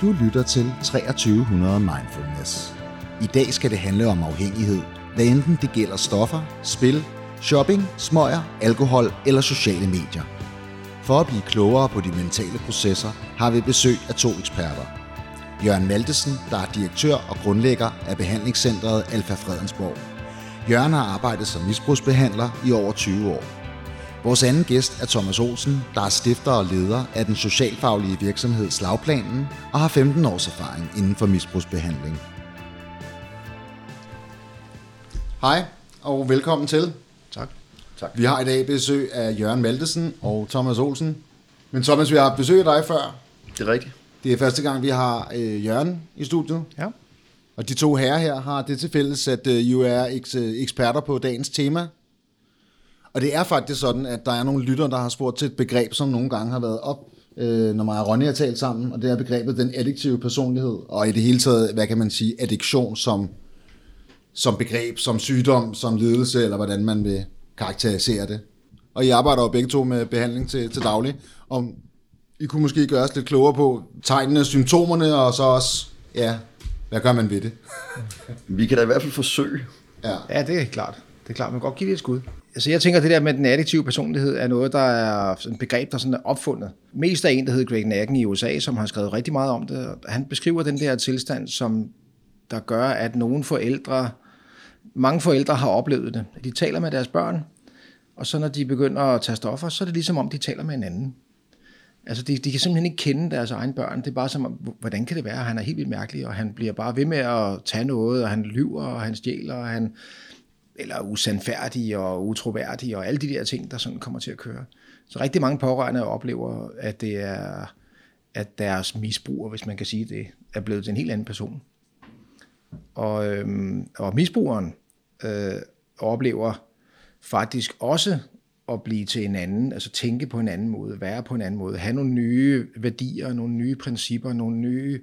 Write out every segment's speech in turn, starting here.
Du lytter til 2300 Mindfulness. I dag skal det handle om afhængighed, hvad enten det gælder stoffer, spil, shopping, smøger, alkohol eller sociale medier. For at blive klogere på de mentale processer, har vi besøg af to eksperter. Jørgen Maltesen, der er direktør og grundlægger af behandlingscentret Alfa Fredensborg. Jørgen har arbejdet som misbrugsbehandler i over 20 år. Vores anden gæst er Thomas Olsen, der er stifter og leder af den socialfaglige virksomhed Slagplanen og har 15 års erfaring inden for misbrugsbehandling. Hej og velkommen til. Tak. tak. Vi har i dag besøg af Jørgen Maltesen og Thomas Olsen. Men Thomas, vi har haft besøg af dig før. Det er rigtigt. Det er første gang, vi har øh, Jørgen i studiet. Ja. Og de to herrer her har det til fælles, at øh, I er eks- eksperter på dagens tema. Og det er faktisk sådan, at der er nogle lytter, der har spurgt til et begreb, som nogle gange har været op, øh, når mig og Ronny har talt sammen, og det er begrebet den addiktive personlighed, og i det hele taget, hvad kan man sige, addiktion som, som begreb, som sygdom, som lidelse, eller hvordan man vil karakterisere det. Og I arbejder jo begge to med behandling til, til daglig, og I kunne måske gøre os lidt klogere på tegnene, symptomerne, og så også, ja, hvad gør man ved det? Vi kan da i hvert fald forsøge. Ja. Ja, det er klart. Det er klart, man kan godt give det et skud. Altså jeg tænker, at det der med den addiktive personlighed er noget, der er et begreb, der sådan er opfundet. Mest af en, der hedder Greg Nacken i USA, som har skrevet rigtig meget om det. Han beskriver den der tilstand, som der gør, at nogle forældre, mange forældre har oplevet det. De taler med deres børn, og så når de begynder at tage stoffer, så er det ligesom om, de taler med en anden. Altså, de, de kan simpelthen ikke kende deres egne børn. Det er bare som, hvordan kan det være? Han er helt vildt mærkelig, og han bliver bare ved med at tage noget, og han lyver, og han stjæler, og han eller usandfærdige og utroværdig, og alle de der ting, der sådan kommer til at køre. Så rigtig mange pårørende oplever, at det er, at deres misbruger, hvis man kan sige det, er blevet til en helt anden person. Og, øhm, og misbrugeren øh, oplever faktisk også at blive til en anden, altså tænke på en anden måde, være på en anden måde, have nogle nye værdier, nogle nye principper, nogle nye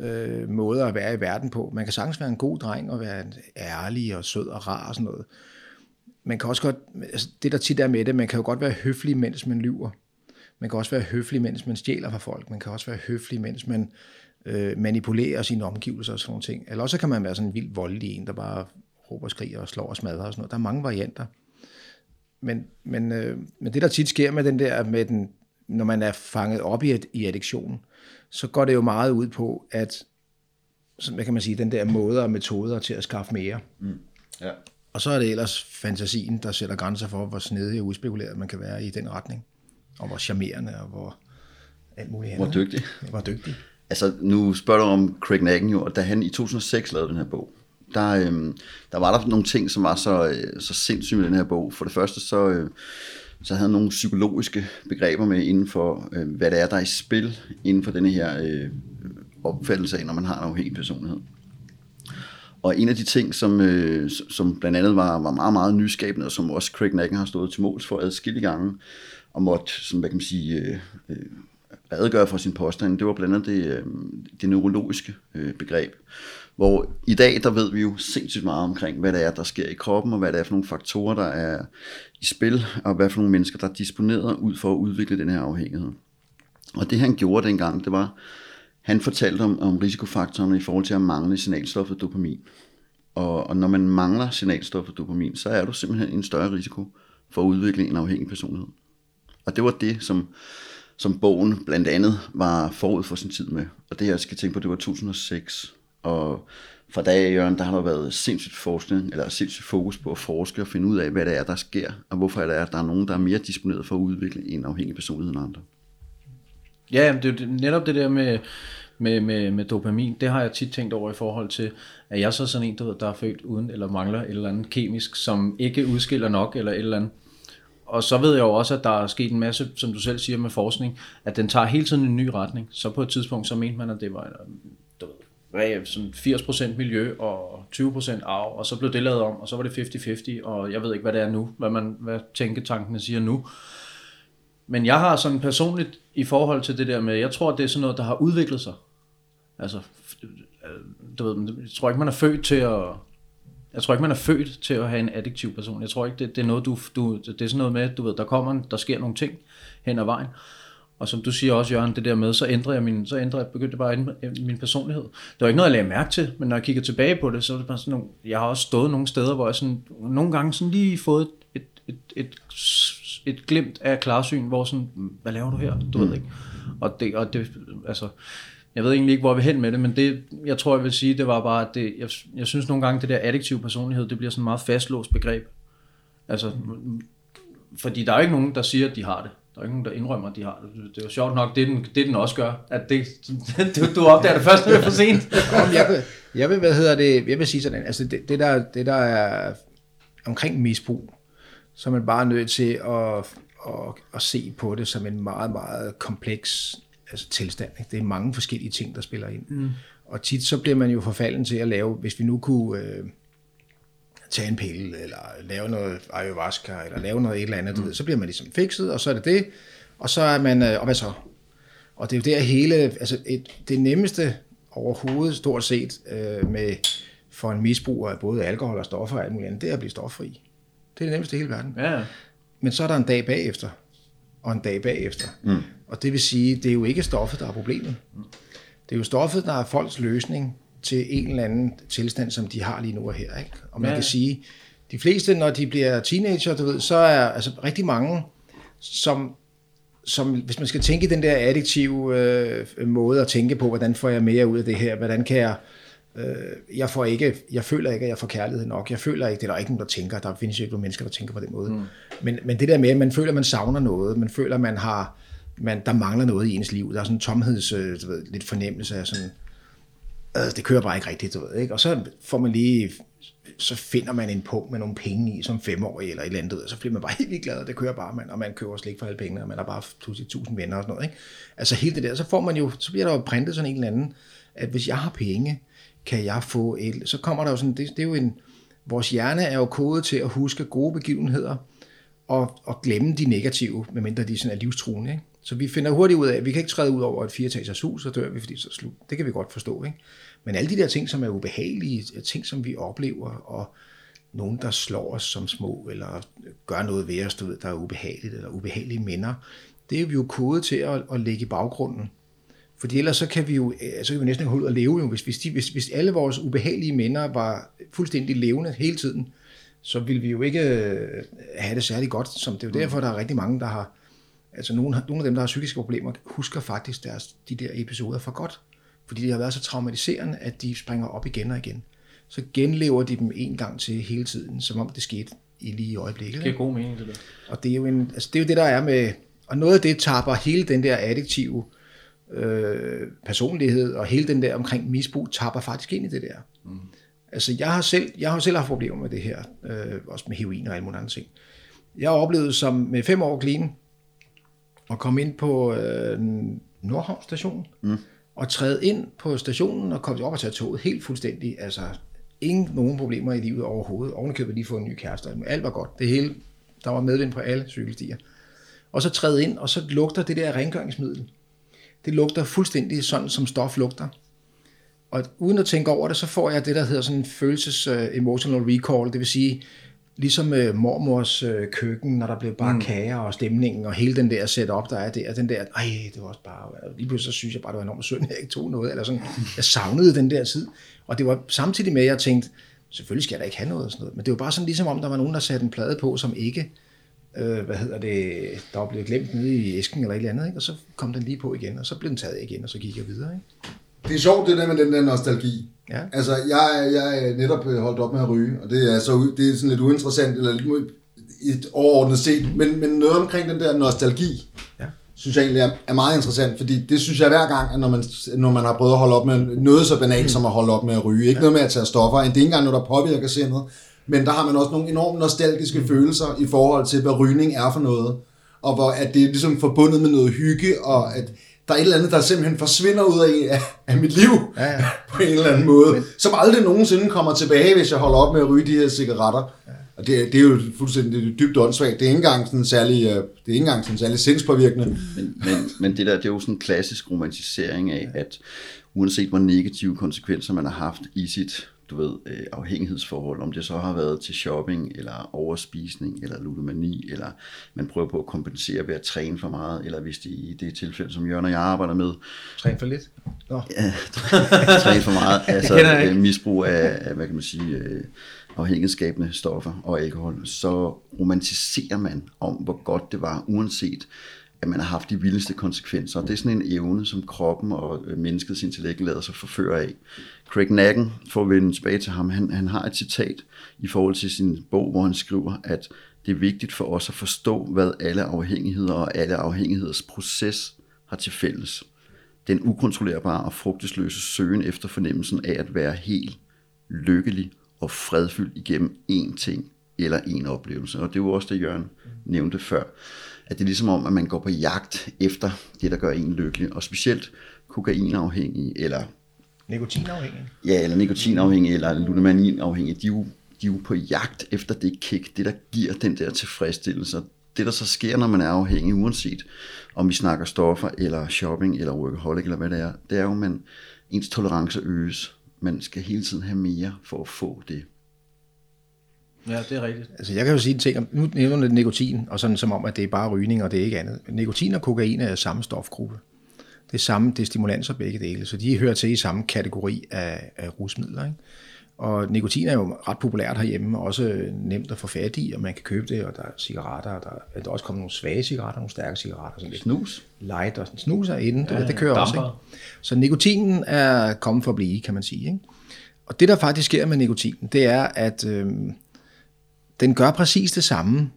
øh, måder at være i verden på. Man kan sagtens være en god dreng og være ærlig og sød og rar og sådan noget. Man kan også godt, altså det der tit er med det, man kan jo godt være høflig, mens man lyver. Man kan også være høflig, mens man stjæler fra folk. Man kan også være høflig, mens man øh, manipulerer sine omgivelser og sådan nogle ting. Eller også kan man være sådan en vild voldelig en, der bare råber, skriger og slår og smadrer og sådan noget. Der er mange varianter. Men, men, øh, men det, der tit sker med den der, med den, når man er fanget op i, i addiktionen, så går det jo meget ud på, at sådan, hvad kan man sige, den der måder og metoder til at skaffe mere. Mm. Ja. Og så er det ellers fantasien, der sætter grænser for, hvor snedig og uspekuleret man kan være i den retning. Og hvor charmerende og hvor alt muligt andet. Hvor dygtig. Hvor dygtig. Altså, nu spørger du om Craig Nacken jo, og da han i 2006 lavede den her bog, der, øhm, der var der nogle ting, som var så, øh, så sindssygt med den her bog. For det første, så, øh, så havde nogle psykologiske begreber med inden for, øh, hvad det er, der er i spil inden for denne her øh, opfattelse af, når man har en afhængig personlighed. Og en af de ting, som, øh, som blandt andet var, var meget, meget nyskabende, og som også Craig Nacken har stået til måls for adskillige gange, og måtte, sådan, hvad kan man sige, øh, øh, redegøre for sin påstand, det var blandt andet det, øh, det neurologiske øh, begreb. Hvor i dag, der ved vi jo sindssygt meget omkring, hvad det er, der sker i kroppen, og hvad det er for nogle faktorer, der er i spil, og hvad for nogle mennesker, der er disponeret ud for at udvikle den her afhængighed. Og det han gjorde dengang, det var, han fortalte om, om risikofaktorerne i forhold til at mangle signalstoffet dopamin. Og, og når man mangler signalstoffet dopamin, så er du simpelthen en større risiko for at udvikle en afhængig personlighed. Og det var det, som, som bogen blandt andet var forud for sin tid med. Og det jeg skal tænke på, det var 2006. Og fra dag af, Jørgen, der har der været sindssygt forskning, eller sindssygt fokus på at forske og finde ud af, hvad det er, der sker, og hvorfor er det, at der er nogen, der er mere disponeret for at udvikle en afhængig personlighed end andre. Ja, det er jo netop det der med, med, med, med dopamin, det har jeg tit tænkt over i forhold til, at jeg så sådan en, der, der er født uden eller mangler et eller andet kemisk, som ikke udskiller nok eller et eller andet. Og så ved jeg jo også, at der er sket en masse, som du selv siger med forskning, at den tager hele tiden en ny retning. Så på et tidspunkt, så mente man, at det var sådan 80% miljø og 20% arv, og så blev det lavet om, og så var det 50-50, og jeg ved ikke, hvad det er nu, hvad, man, hvad tænketankene siger nu. Men jeg har sådan personligt i forhold til det der med, jeg tror, det er sådan noget, der har udviklet sig. Altså, øh, du ved, jeg tror ikke, man er født til at, jeg tror ikke, man er født til at have en addiktiv person. Jeg tror ikke, det, det er noget, du, du, det er sådan noget med, du ved, der kommer, der sker nogle ting hen ad vejen. Og som du siger også, Jørgen, det der med, så ændrer jeg min, så ændrer jeg, begyndte bare at ændre min personlighed. Det var ikke noget, jeg lagde mærke til, men når jeg kigger tilbage på det, så er det bare sådan nogle, jeg har også stået nogle steder, hvor jeg sådan, nogle gange sådan lige fået et, et, et, et glimt af klarsyn, hvor sådan, hvad laver du her? Du mm. ved ikke. Og det, og det, altså, jeg ved egentlig ikke, hvor vi hen med det, men det, jeg tror, jeg vil sige, det var bare, at det, jeg, jeg synes nogle gange, det der addiktiv personlighed, det bliver sådan et meget fastlåst begreb. Altså, fordi der er jo ikke nogen, der siger, at de har det. Der er ikke nogen, der indrømmer, at de har det. Det er jo sjovt nok, det den, det den også gør. At det, du, du opdager det først, når det er for sent. jeg, vil, jeg vil, hvad hedder det, jeg vil sige sådan, altså det, det, der, det der er omkring misbrug, så er man bare nødt til at, at, at se på det som en meget, meget kompleks altså tilstand. Ikke? Det er mange forskellige ting, der spiller ind. Mm. Og tit så bliver man jo forfalden til at lave, hvis vi nu kunne øh, tage en pille, eller lave noget ayahuasca, eller lave noget et eller andet, mm. ved, så bliver man ligesom fikset, og så er det det, og så er man, øh, og hvad så? Og det er jo der hele, altså et, det nemmeste overhovedet, stort set, øh, med for en misbruger af både alkohol og stoffer og alt muligt andet, det er at blive stoffri. Det er det nemmeste i hele verden. Ja. Men så er der en dag bagefter, og en dag bagefter. Mm. Og det vil sige, det er jo ikke stoffet, der er problemet. Det er jo stoffet, der er folks løsning til en eller anden tilstand, som de har lige nu og her. Ikke? Og man ja. kan sige, de fleste, når de bliver teenager, du ved, så er altså rigtig mange, som, som hvis man skal tænke den der addiktive øh, måde at tænke på, hvordan får jeg mere ud af det her, hvordan kan jeg Øh, jeg, får ikke, jeg føler ikke, at jeg får kærlighed nok. Jeg føler ikke, det er der ikke nogen, der tænker. Der findes jo ikke nogen mennesker, der tænker på den måde. Mm. Men, men det der med, at man føler, at man savner noget, man føler, at man har, man, der mangler noget i ens liv. Der er sådan en tomheds, øh, du ved, lidt fornemmelse af sådan, øh, det kører bare ikke rigtigt, du ved, ikke? Og så får man lige, så finder man en punkt med nogle penge i, som femårig eller et eller andet, og så bliver man bare helt vildt glad, og det kører bare, man, og man køber slik for alle pengene, og man har bare tusind venner og sådan noget, ikke? Altså hele det der, så får man jo, så bliver der jo printet sådan en eller anden, at hvis jeg har penge, kan jeg få et... Så kommer der jo sådan, det, det er jo en... Vores hjerne er jo kodet til at huske gode begivenheder, og, og glemme de negative, medmindre de sådan er livstruende. Ikke? Så vi finder hurtigt ud af, at vi kan ikke træde ud over et fireetagers hus, så dør vi, fordi så slut. Det kan vi godt forstå. Ikke? Men alle de der ting, som er ubehagelige, ting, som vi oplever, og nogen, der slår os som små, eller gør noget ved os, der er ubehageligt, eller ubehagelige minder, det er vi jo kodet til at, at lægge i baggrunden. Fordi ellers så kan vi jo øh, så kan vi næsten holde ud og leve, jo. Hvis, hvis, de, hvis, hvis alle vores ubehagelige minder var fuldstændig levende hele tiden, så ville vi jo ikke øh, have det særlig godt. Som det er jo derfor, der er rigtig mange, der har, altså nogle, nogle af dem, der har psykiske problemer, husker faktisk deres, de der episoder for godt. Fordi de har været så traumatiserende, at de springer op igen og igen. Så genlever de dem en gang til hele tiden, som om det skete i lige i øjeblikket. Det er god mening, det der. Og det er jo, en, altså det, er jo det, der er med, og noget af det tapper hele den der addiktive øh, personlighed og hele den der omkring misbrug tapper faktisk ind i det der. Mm. Altså jeg har selv, jeg har selv haft problemer med det her, øh, også med heroin og alle mulige andre ting. Jeg har oplevet som med fem år clean at komme ind på øh, Nordhavn station mm. og træde ind på stationen og komme op og tage toget helt fuldstændig. Altså ingen nogen problemer i livet overhovedet. Ovenikøbet lige få en ny kæreste. Alt var godt. Det hele, der var medvind på alle cykelstier. Og så træde ind, og så lugter det der rengøringsmiddel det lugter fuldstændig sådan, som stof lugter. Og uden at tænke over det, så får jeg det, der hedder sådan en følelses uh, emotional recall, det vil sige, ligesom uh, mormors uh, køkken, når der blev bare mm. kager og stemningen, og hele den der setup, der er der, den der, ej, det var også bare, lige pludselig så synes jeg bare, det var enormt synd, at jeg ikke tog noget, eller sådan, jeg savnede den der tid. Og det var samtidig med, at jeg tænkte, selvfølgelig skal jeg da ikke have noget, og sådan noget. men det var bare sådan ligesom om, der var nogen, der satte en plade på, som ikke øh, hvad hedder det, der var blevet glemt nede i æsken eller et eller andet, ikke? og så kom den lige på igen, og så blev den taget igen, og så gik jeg videre. Ikke? Det er sjovt, det der med den der nostalgi. Ja. Altså, jeg, jeg er netop øh, holdt op med at ryge, og det er, så, det er sådan lidt uinteressant, eller lidt et overordnet set, men, men noget omkring den der nostalgi, ja. synes jeg egentlig er, er meget interessant, fordi det synes jeg hver gang, at når man, når man har prøvet at holde op med noget så banalt mm. som at holde op med at ryge, ikke ja. noget med at tage stoffer, det er ikke engang noget, der påvirker sindet, men der har man også nogle enormt nostalgiske mm. følelser i forhold til, hvad rygning er for noget, og hvor at det er ligesom forbundet med noget hygge, og at der er et eller andet, der simpelthen forsvinder ud af, af mit liv ja, ja. på en eller anden måde, men, som aldrig nogensinde kommer tilbage, hvis jeg holder op med at ryge de her cigaretter. Ja. Og det, det er jo fuldstændig det er dybt åndssvagt. Det er ikke engang sådan særlig, øh, det er ikke engang sådan særlig sindspåvirkende. Men, men, men det der, det er jo sådan en klassisk romantisering af, at uanset hvor negative konsekvenser man har haft i sit du ved, øh, afhængighedsforhold, om det så har været til shopping, eller overspisning, eller ludomani, eller man prøver på at kompensere ved at træne for meget, eller hvis det i det tilfælde, som Jørgen og jeg arbejder med, Træn for lidt. Nå. ja, træne for meget, altså øh, misbrug af, af, hvad kan man sige, øh, afhængighedsskabende stoffer og alkohol, så romantiserer man om, hvor godt det var, uanset at man har haft de vildeste konsekvenser. Og det er sådan en evne, som kroppen og øh, menneskets intellekt lader sig forføre af. Craig Nacken, for at vende tilbage til ham, han, han har et citat i forhold til sin bog, hvor han skriver, at det er vigtigt for os at forstå, hvad alle afhængigheder og alle afhængigheders proces har til fælles. Den ukontrollerbare og frugtesløse søgen efter fornemmelsen af at være helt lykkelig og fredfyldt igennem én ting eller én oplevelse. Og det var også det, Jørgen nævnte før. At det er ligesom om, at man går på jagt efter det, der gør en lykkelig. Og specielt kokainafhængige, eller, Nikotinafhængig. ja, eller nikotinafhængige, eller ludomaninafhængige, de er, jo, de er jo på jagt efter det kick, det der giver den der tilfredsstillelse. Det, der så sker, når man er afhængig, uanset om vi snakker stoffer, eller shopping, eller workaholic, eller hvad det er, det er jo, at man, ens tolerance øges. Man skal hele tiden have mere for at få det. Ja, det er rigtigt. Altså, jeg kan jo sige en ting om, nu nævner du nikotin, og sådan som om, at det er bare rygning, og det er ikke andet. Nikotin og kokain er samme stofgruppe. Det er samme, det er stimulanser begge dele, så de hører til i samme kategori af, af rusmidler. Ikke? Og nikotin er jo ret populært herhjemme, også nemt at få fat i, og man kan købe det, og der er cigaretter, og der er, der er også kommet nogle svage cigaretter, nogle stærke cigaretter, sådan lidt Snus. light og sådan snus er inde, det, Ja, det kører også. damper. Ikke? Så nikotinen er kommet for at blive, kan man sige. Ikke? Og det, der faktisk sker med nikotinen, det er, at øh, den gør præcis det samme.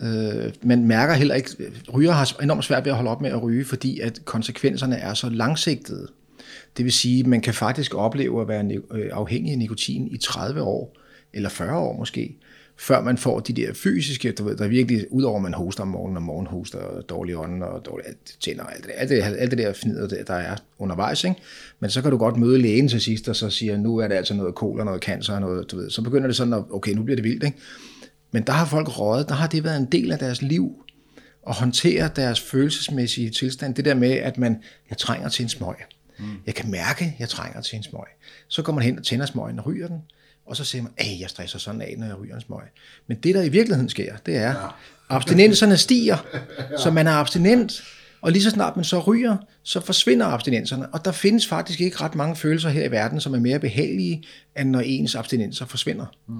Øh, man mærker heller ikke, ryger har enormt svært ved at holde op med at ryge, fordi at konsekvenserne er så langsigtede. Det vil sige, at man kan faktisk opleve at være øh, afhængig af nikotin i 30 år, eller 40 år måske, før man får de der fysiske, du ved, der virkelig, udover at man hoster om morgenen, og morgenhoster, og dårlig ånd, og dårlig tænder, og alt det, alt det, alt det der fnider, der- der er undervejs, ikke? Men så kan du godt møde lægen til sidst, og så siger, nu er det altså noget kol og noget cancer, og noget, du ved. Så begynder det sådan, at okay, nu bliver det vildt, ikke? Men der har folk røget, der har det været en del af deres liv, at håndtere deres følelsesmæssige tilstand. Det der med, at man, jeg trænger til en smøg. Mm. Jeg kan mærke, at jeg trænger til en smøg. Så går man hen og tænder smøgen og ryger den, og så siger man, at jeg stresser sådan af, når jeg ryger en smøg. Men det, der i virkeligheden sker, det er, ja. abstinenserne stiger, så man er abstinent, og lige så snart man så ryger, så forsvinder abstinenserne. Og der findes faktisk ikke ret mange følelser her i verden, som er mere behagelige, end når ens abstinenser forsvinder. Mm.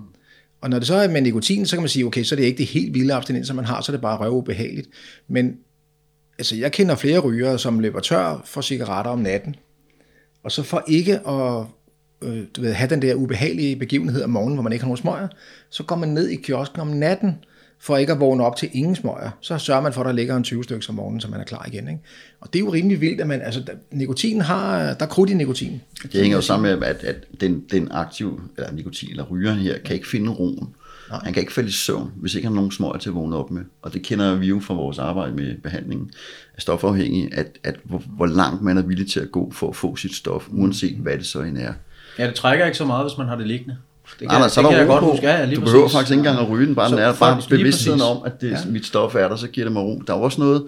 Og når det så er med nikotin, så kan man sige, okay, så er det ikke det helt vilde abstinenser, man har, så er det bare røvubehageligt. Men altså, jeg kender flere rygere, som løber tør for cigaretter om natten, og så for ikke at øh, du ved, have den der ubehagelige begivenhed om morgenen, hvor man ikke har nogen smøger, så går man ned i kiosken om natten, for ikke at vågne op til ingen smøger. Så sørger man for, at der ligger en 20 stykker om morgenen, så man er klar igen. Ikke? Og det er jo rimelig vildt, at man, altså, der, nikotin har, der er krudt i nikotin. Det hænger jo sammen med, at, at den, den aktive, eller nikotin, eller rygeren her, kan ikke finde roen. Nej. Han kan ikke falde i søvn, hvis ikke han har nogen smøger til at vågne op med. Og det kender vi jo fra vores arbejde med behandlingen af stofafhængige, at, at hvor, hvor langt man er villig til at gå for at få sit stof, uanset hvad det så end er. Ja, det trækker ikke så meget, hvis man har det liggende. Det Nej, nej, så det kan jeg godt på. huske. Ja, du behøver præcis. faktisk ikke engang at ryge den, bare Så den er. Bare bevidstheden om, at det, ja. mit stof er der, så giver det mig ro. Der er også noget,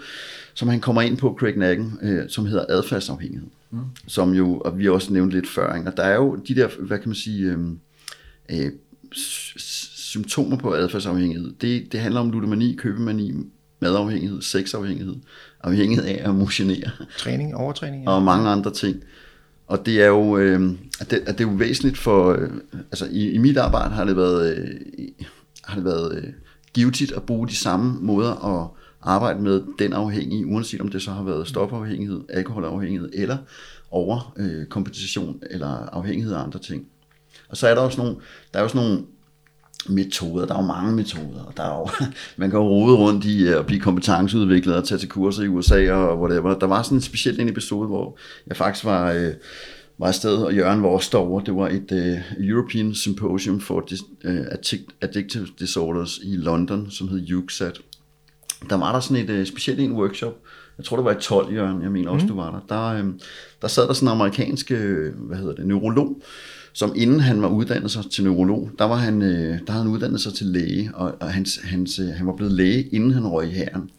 som han kommer ind på, Craig Nagan, øh, som hedder adfærdsafhængighed. Mm. Som jo, og vi har også nævnt lidt før, ikke? og der er jo de der, hvad kan man sige, øh, øh, s- symptomer på adfærdsafhængighed. Det, det handler om ludomani, købemani, madafhængighed, sexafhængighed, afhængighed af at motionere Træning, overtræning. Ja. og mange andre ting. Og det er jo, øh, det, at det er jo væsentligt for, øh, altså i, i mit arbejde har det været, øh, har det været øh, givetigt at bruge de samme måder at arbejde med den afhængige, uanset om det så har været stofafhængighed, alkoholafhængighed eller over øh, kompensation eller afhængighed af andre ting. Og så er der også nogle, der er også nogle metoder. Der er jo mange metoder. Der er jo, man kan jo rode rundt i øh, at blive kompetenceudviklet og tage til kurser i USA og whatever. Der var sådan en speciel en episode, hvor jeg faktisk var, øh, var afsted, og Jørgen var også derovre. Det var et øh, European Symposium for Dis, øh, Addic- Addictive Disorders i London, som hed UXAT. Der var der sådan et øh, specielt en workshop. Jeg tror, det var i 12, Jørgen. Jeg mener også, mm. du var der. Der, øh, der sad der sådan en amerikansk, øh, hvad hedder det, neurolog, som inden han var uddannet sig til neurolog, der var han, øh, der havde han uddannet sig til læge, og, og hans, hans, øh, han var blevet læge, inden han røg i hæren.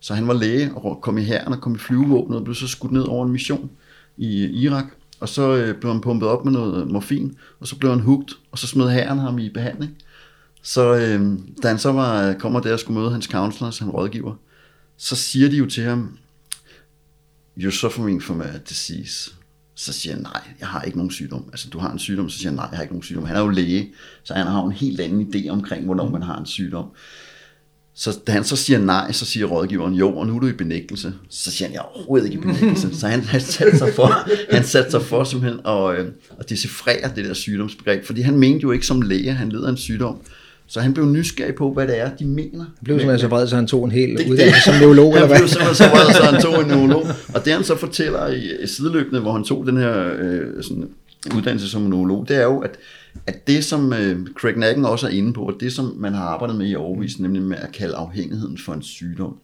Så han var læge og kom i hæren og kom i flyvevåbnet og blev så skudt ned over en mission i øh, Irak. og så øh, blev han pumpet op med noget øh, morfin, og så blev han hugt, og så smed herren ham i behandling. Så øh, da han så var, øh, kommer der og skulle møde hans counselor, han rådgiver, så siger de jo til ham, you're suffering from a disease. Så siger han, nej, jeg har ikke nogen sygdom. Altså, du har en sygdom, så siger han, nej, jeg har ikke nogen sygdom. Han er jo læge, så han har jo en helt anden idé omkring, hvornår man har en sygdom. Så da han så siger nej, så siger rådgiveren, jo, og nu er du i benægtelse. Så siger han, jeg er overhovedet ikke i benægtelse. Så han, han satte sig for, han satte sig for simpelthen at, øh, at decifrere det der sygdomsbegreb, fordi han mente jo ikke som læge, han led en sygdom. Så han blev nysgerrig på, hvad det er, de mener. Han blev simpelthen så vred, så han tog en hel Det- uddannelse det- som neurolog, eller Han hvad? blev simpelthen så vred, så han tog en neurolog. Og det han så fortæller i, i sideløbende, hvor han tog den her øh, sådan, uddannelse som neurolog, det er jo, at, at det som øh, Craig Nacken også er inde på, og det som man har arbejdet med i overvis, nemlig med at kalde afhængigheden for en sygdom,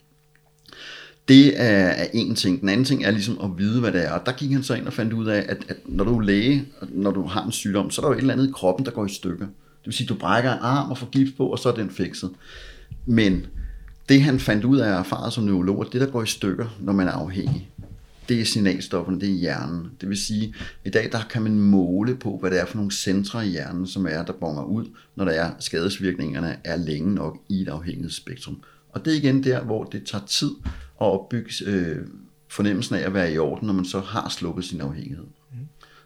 det er, er en ting. Den anden ting er ligesom at vide, hvad det er. Og der gik han så ind og fandt ud af, at, at når du er læge, når du har en sygdom, så er der jo et eller andet i kroppen, der går i stykker vil sige, at du brækker en arm og får gips på, og så er den fikset. Men det han fandt ud af erfaret som neurolog, at det der går i stykker, når man er afhængig, det er signalstofferne, det er hjernen. Det vil sige, i dag der kan man måle på, hvad det er for nogle centre i hjernen, som er, der bonger ud, når der er skadesvirkningerne er længe nok i et afhængighedsspektrum. Og det er igen der, hvor det tager tid at opbygge øh, fornemmelsen af at være i orden, når man så har sluppet sin afhængighed.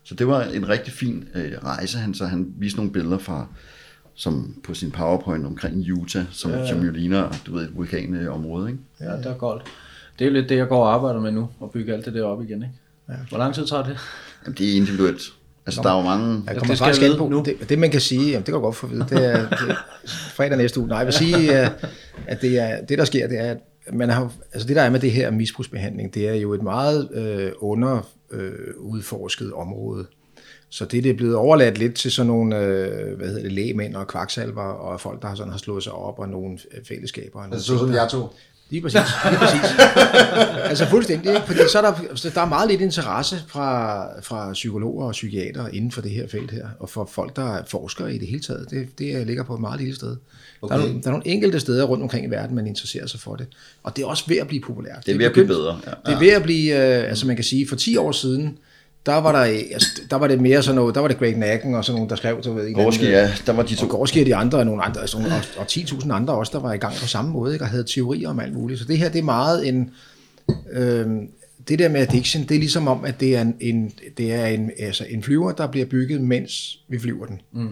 Så det var en rigtig fin øh, rejse. Han, så han viste nogle billeder fra, som på sin powerpoint omkring Utah, som, ja, ja. som jo ligner du ved, et vulkanområde. Ikke? Ja, det er koldt. Det er jo lidt det, jeg går og arbejder med nu, at bygge alt det der op igen, ikke? Ja. Hvor lang tid tager det? Jamen, det er individuelt. Altså, der er jo mange... Jeg det kommer skal faktisk jeg ind på, nu. det, det man kan sige, jamen, det kan godt få at vide, det er, det er fredag næste uge. Nej, jeg vil sige, øh, at det, er, det der sker, det er, at man har, altså det der er med det her misbrugsbehandling, det er jo et meget øh, under øh, udforsket område. Så det, det er blevet overladt lidt til sådan nogle, øh, hvad hedder det, lægemænd og kvaksalver, og folk, der har, sådan, har slået sig op, og nogle fællesskaber. Og Altså så som jeg to. Lige præcis. Lige præcis. altså fuldstændig, ikke? Fordi så er der, så der er meget lidt interesse fra, fra psykologer og psykiater inden for det her felt her, og for folk, der er forskere i det hele taget. Det, det ligger på et meget lille sted. Okay. Der, er, nogle- der er nogle enkelte steder rundt omkring i verden, man interesserer sig for det. Og det er også ved at blive populært. Det er ved at blive bedre. Ja. Det er ved at blive, øh, altså man kan sige, for 10 år siden, der var der, altså, der var det mere sådan noget, der var det Greg Nacken og sådan nogle, der skrev, så ved, anden, Gorski, ja, der var de to. og Gorski og de andre, og, nogle andre altså, og, og 10.000 andre også, der var i gang på samme måde, ikke? og havde teorier om alt muligt. Så det her, det er meget en... Øh, det der med addiction, det er ligesom om, at det er en, en, det er en, altså en flyver, der bliver bygget, mens vi flyver den. Mm.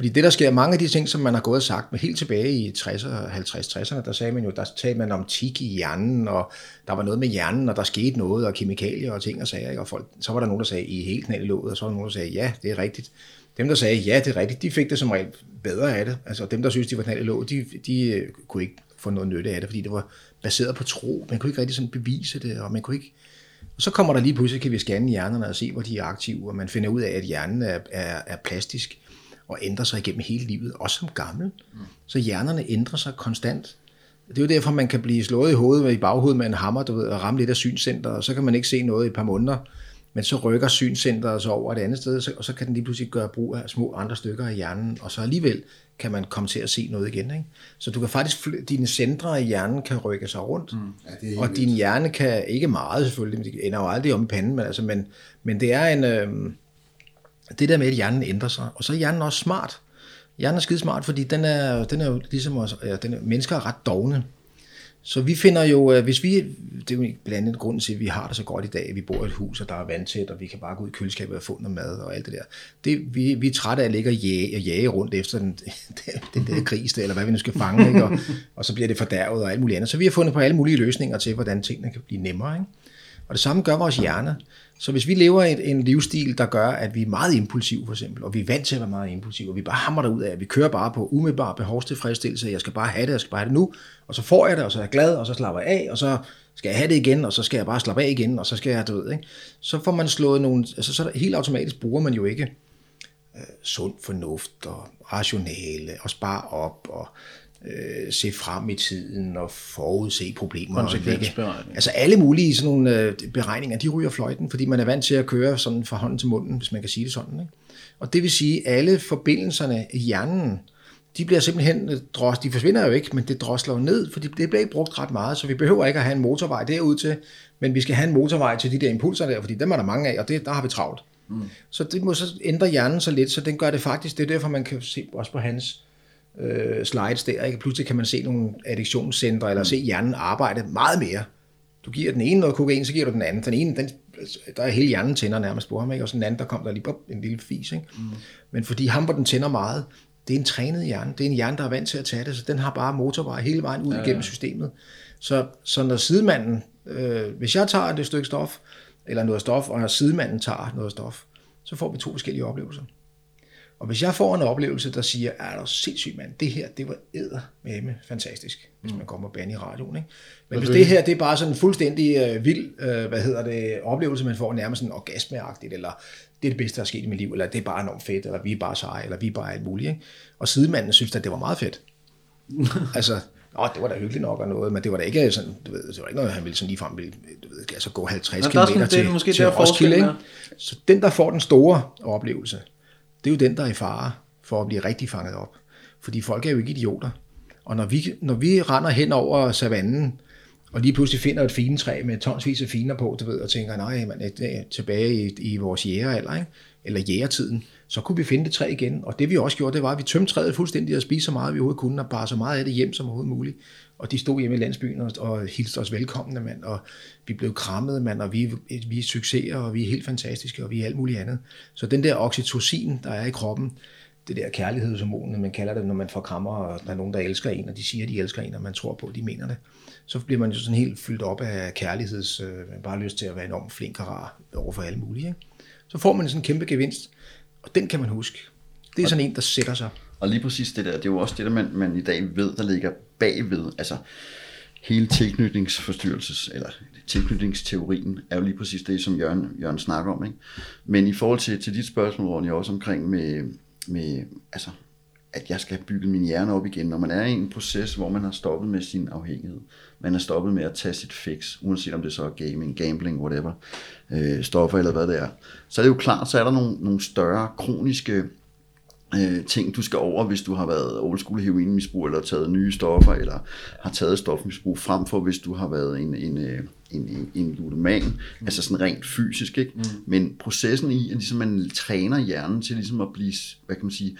Fordi det, der sker, mange af de ting, som man har gået og sagt, med helt tilbage i 60'erne, 50-60'erne, der sagde man jo, der talte man om tik i hjernen, og der var noget med hjernen, og der skete noget, og kemikalier og ting og sager, ikke? og folk, så var der nogen, der sagde, I er helt knald i låget, og så var der nogen, der sagde, ja, det er rigtigt. Dem, der sagde, ja, det er rigtigt, de fik det som regel bedre af det. Altså dem, der synes, de var knald i låget, de, de øh, kunne ikke få noget nytte af det, fordi det var baseret på tro. Man kunne ikke rigtig sådan bevise det, og man kunne ikke, og så kommer der lige pludselig, kan vi scanne hjernerne og se, hvor de er aktive, og man finder ud af, at hjernen er, er, er plastisk og ændrer sig igennem hele livet, også som gammel. Så hjernerne ændrer sig konstant. Det er jo derfor, man kan blive slået i hovedet i baghovedet med en hammer, du ved, og ramme lidt af synscenteret, og så kan man ikke se noget i et par måneder, men så rykker synscenteret sig over et andet sted, og så kan den lige pludselig gøre brug af små andre stykker af hjernen, og så alligevel kan man komme til at se noget igen. Ikke? Så du kan faktisk, dine centre i hjernen kan rykke sig rundt, mm. Ja, og din hjerne kan, ikke meget selvfølgelig, men det ender jo aldrig om i panden, men, altså, men, men det er en, øh, det der med, at hjernen ændrer sig, og så er hjernen også smart. Hjernen er skide smart, fordi den er, den er jo ligesom os, ja, den er, mennesker er ret dogne. Så vi finder jo, øh, hvis vi, det er jo blandt andet grunden til, at vi har det så godt i dag, at vi bor i et hus, og der er vandtæt, og vi kan bare gå ud i køleskabet og få noget mad og alt det der. Det, vi, vi er trætte af at ligge og jage, og jage rundt efter den, den der gris, der, eller hvad vi nu skal fange, ikke? Og, og så bliver det fordærvet og alt muligt andet. Så vi har fundet på alle mulige løsninger til, hvordan tingene kan blive nemmere. Ikke? Og det samme gør vores hjerne. Så hvis vi lever et, en livsstil, der gør, at vi er meget impulsive for eksempel, og vi er vant til at være meget impulsive, og vi bare hammer ud af, at vi kører bare på umiddelbar behovstilfredsstillelse, jeg skal bare have det, jeg skal bare have det nu, og så får jeg det, og så er jeg glad, og så slapper jeg af, og så skal jeg have det igen, og så skal jeg bare slappe af igen, og så skal jeg, du ved, ikke? Så får man slået nogle, altså så er helt automatisk bruger man jo ikke øh, sund fornuft og rationale og spare op og øh, se frem i tiden og forudse problemer. og lægge-. Altså alle mulige sådan nogle øh, beregninger, de ryger fløjten, fordi man er vant til at køre sådan fra hånden til munden, hvis man kan sige det sådan. Ikke? Og det vil sige, at alle forbindelserne i hjernen, de bliver simpelthen, øh, dros, de forsvinder jo ikke, men det drosler jo ned, fordi det bliver ikke brugt ret meget, så vi behøver ikke at have en motorvej derud til, men vi skal have en motorvej til de der impulser der, fordi dem er der mange af, og det, der har vi travlt. Mm. Så det må så ændre hjernen så lidt, så den gør det faktisk, det er derfor, man kan se også på hans øh, slides der, ikke? pludselig kan man se nogle addiktionscentre, eller mm. se hjernen arbejde meget mere. Du giver den ene noget kokain, så giver du den anden. Den ene, den, der er hele hjernen tænder nærmest på ham, ikke? og så den anden, der kom der lige på en lille fis. Ikke? Mm. Men fordi ham, hvor den tænder meget, det er en trænet hjerne. Det er en hjerne, der er vant til at tage det, så den har bare motorvej hele vejen ud ja, ja. igennem systemet. Så, så når sidemanden, øh, hvis jeg tager et stykke stof, eller noget stof, og når sidemanden tager noget stof, så får vi to forskellige oplevelser. Og hvis jeg får en oplevelse, der siger, er der sindssygt mand, det her, det var æder med fantastisk, hvis man kommer band i radioen. Ikke? Men hvis det her, det er bare sådan en fuldstændig øh, vild, øh, hvad hedder det, oplevelse, man får nærmest sådan orgasmeagtigt, eller det er det bedste, der er sket i mit liv, eller det er bare enormt fedt, eller vi er bare seje, eller vi er bare alt muligt. Ikke? Og sidemanden synes at det var meget fedt. altså, Nå, det var da hyggeligt nok og noget, men det var da ikke sådan, du ved, det var ikke noget, han ville sådan ligefrem ville, du ved, altså gå 50 km til, det er måske til Roskilde. Ikke? Så den, der får den store oplevelse, det er jo den, der er i fare for at blive rigtig fanget op. Fordi folk er jo ikke idioter. Og når vi, når vi render hen over savannen, og lige pludselig finder et finetræ med tonsvis af finer på, du ved, og tænker, nej, man er øh, øh, tilbage i, i vores jægeralder, ikke? eller jægertiden, så kunne vi finde det træ igen. Og det vi også gjorde, det var, at vi tømte træet fuldstændig og spiste så meget, vi overhovedet kunne, og bare så meget af det hjem som overhovedet muligt. Og de stod hjemme i landsbyen og, og hilste os velkomne, mand, og vi blev krammet, mand, og vi, vi er succeser, og vi er helt fantastiske, og vi er alt muligt andet. Så den der oxytocin, der er i kroppen, det der kærlighedshormon, man kalder det, når man får krammer, og der er nogen, der elsker en, og de siger, at de elsker en, og man tror på, at de mener det, så bliver man jo sådan helt fyldt op af kærligheds, øh, bare lyst til at være enormt flink og rar over for alle mulige. Ikke? Så får man sådan en kæmpe gevinst, og den kan man huske. Det er sådan en, der sætter sig. Og lige præcis det der, det er jo også det, der man, man i dag ved, der ligger bagved. Altså hele tilknytningsforstyrrelses, eller tilknytningsteorien, er jo lige præcis det, som Jørgen, Jørgen snakker om. Ikke? Men i forhold til, til dit spørgsmål, Ronny, også omkring med, med altså, at jeg skal have bygget min hjerne op igen. Når man er i en proces, hvor man har stoppet med sin afhængighed, man er stoppet med at tage sit fix, uanset om det så er gaming, gambling, whatever, øh, stoffer eller hvad det er, så er det jo klart, så er der nogle, nogle større kroniske øh, ting, du skal over, hvis du har været old school heroinmisbrug, eller taget nye stoffer, eller har taget stofmisbrug, frem for hvis du har været en, en, øh, en, en, en ludoman, mm. altså sådan rent fysisk, ikke? Mm. Men processen i, at ligesom man træner hjernen til ligesom at blive, hvad kan man sige,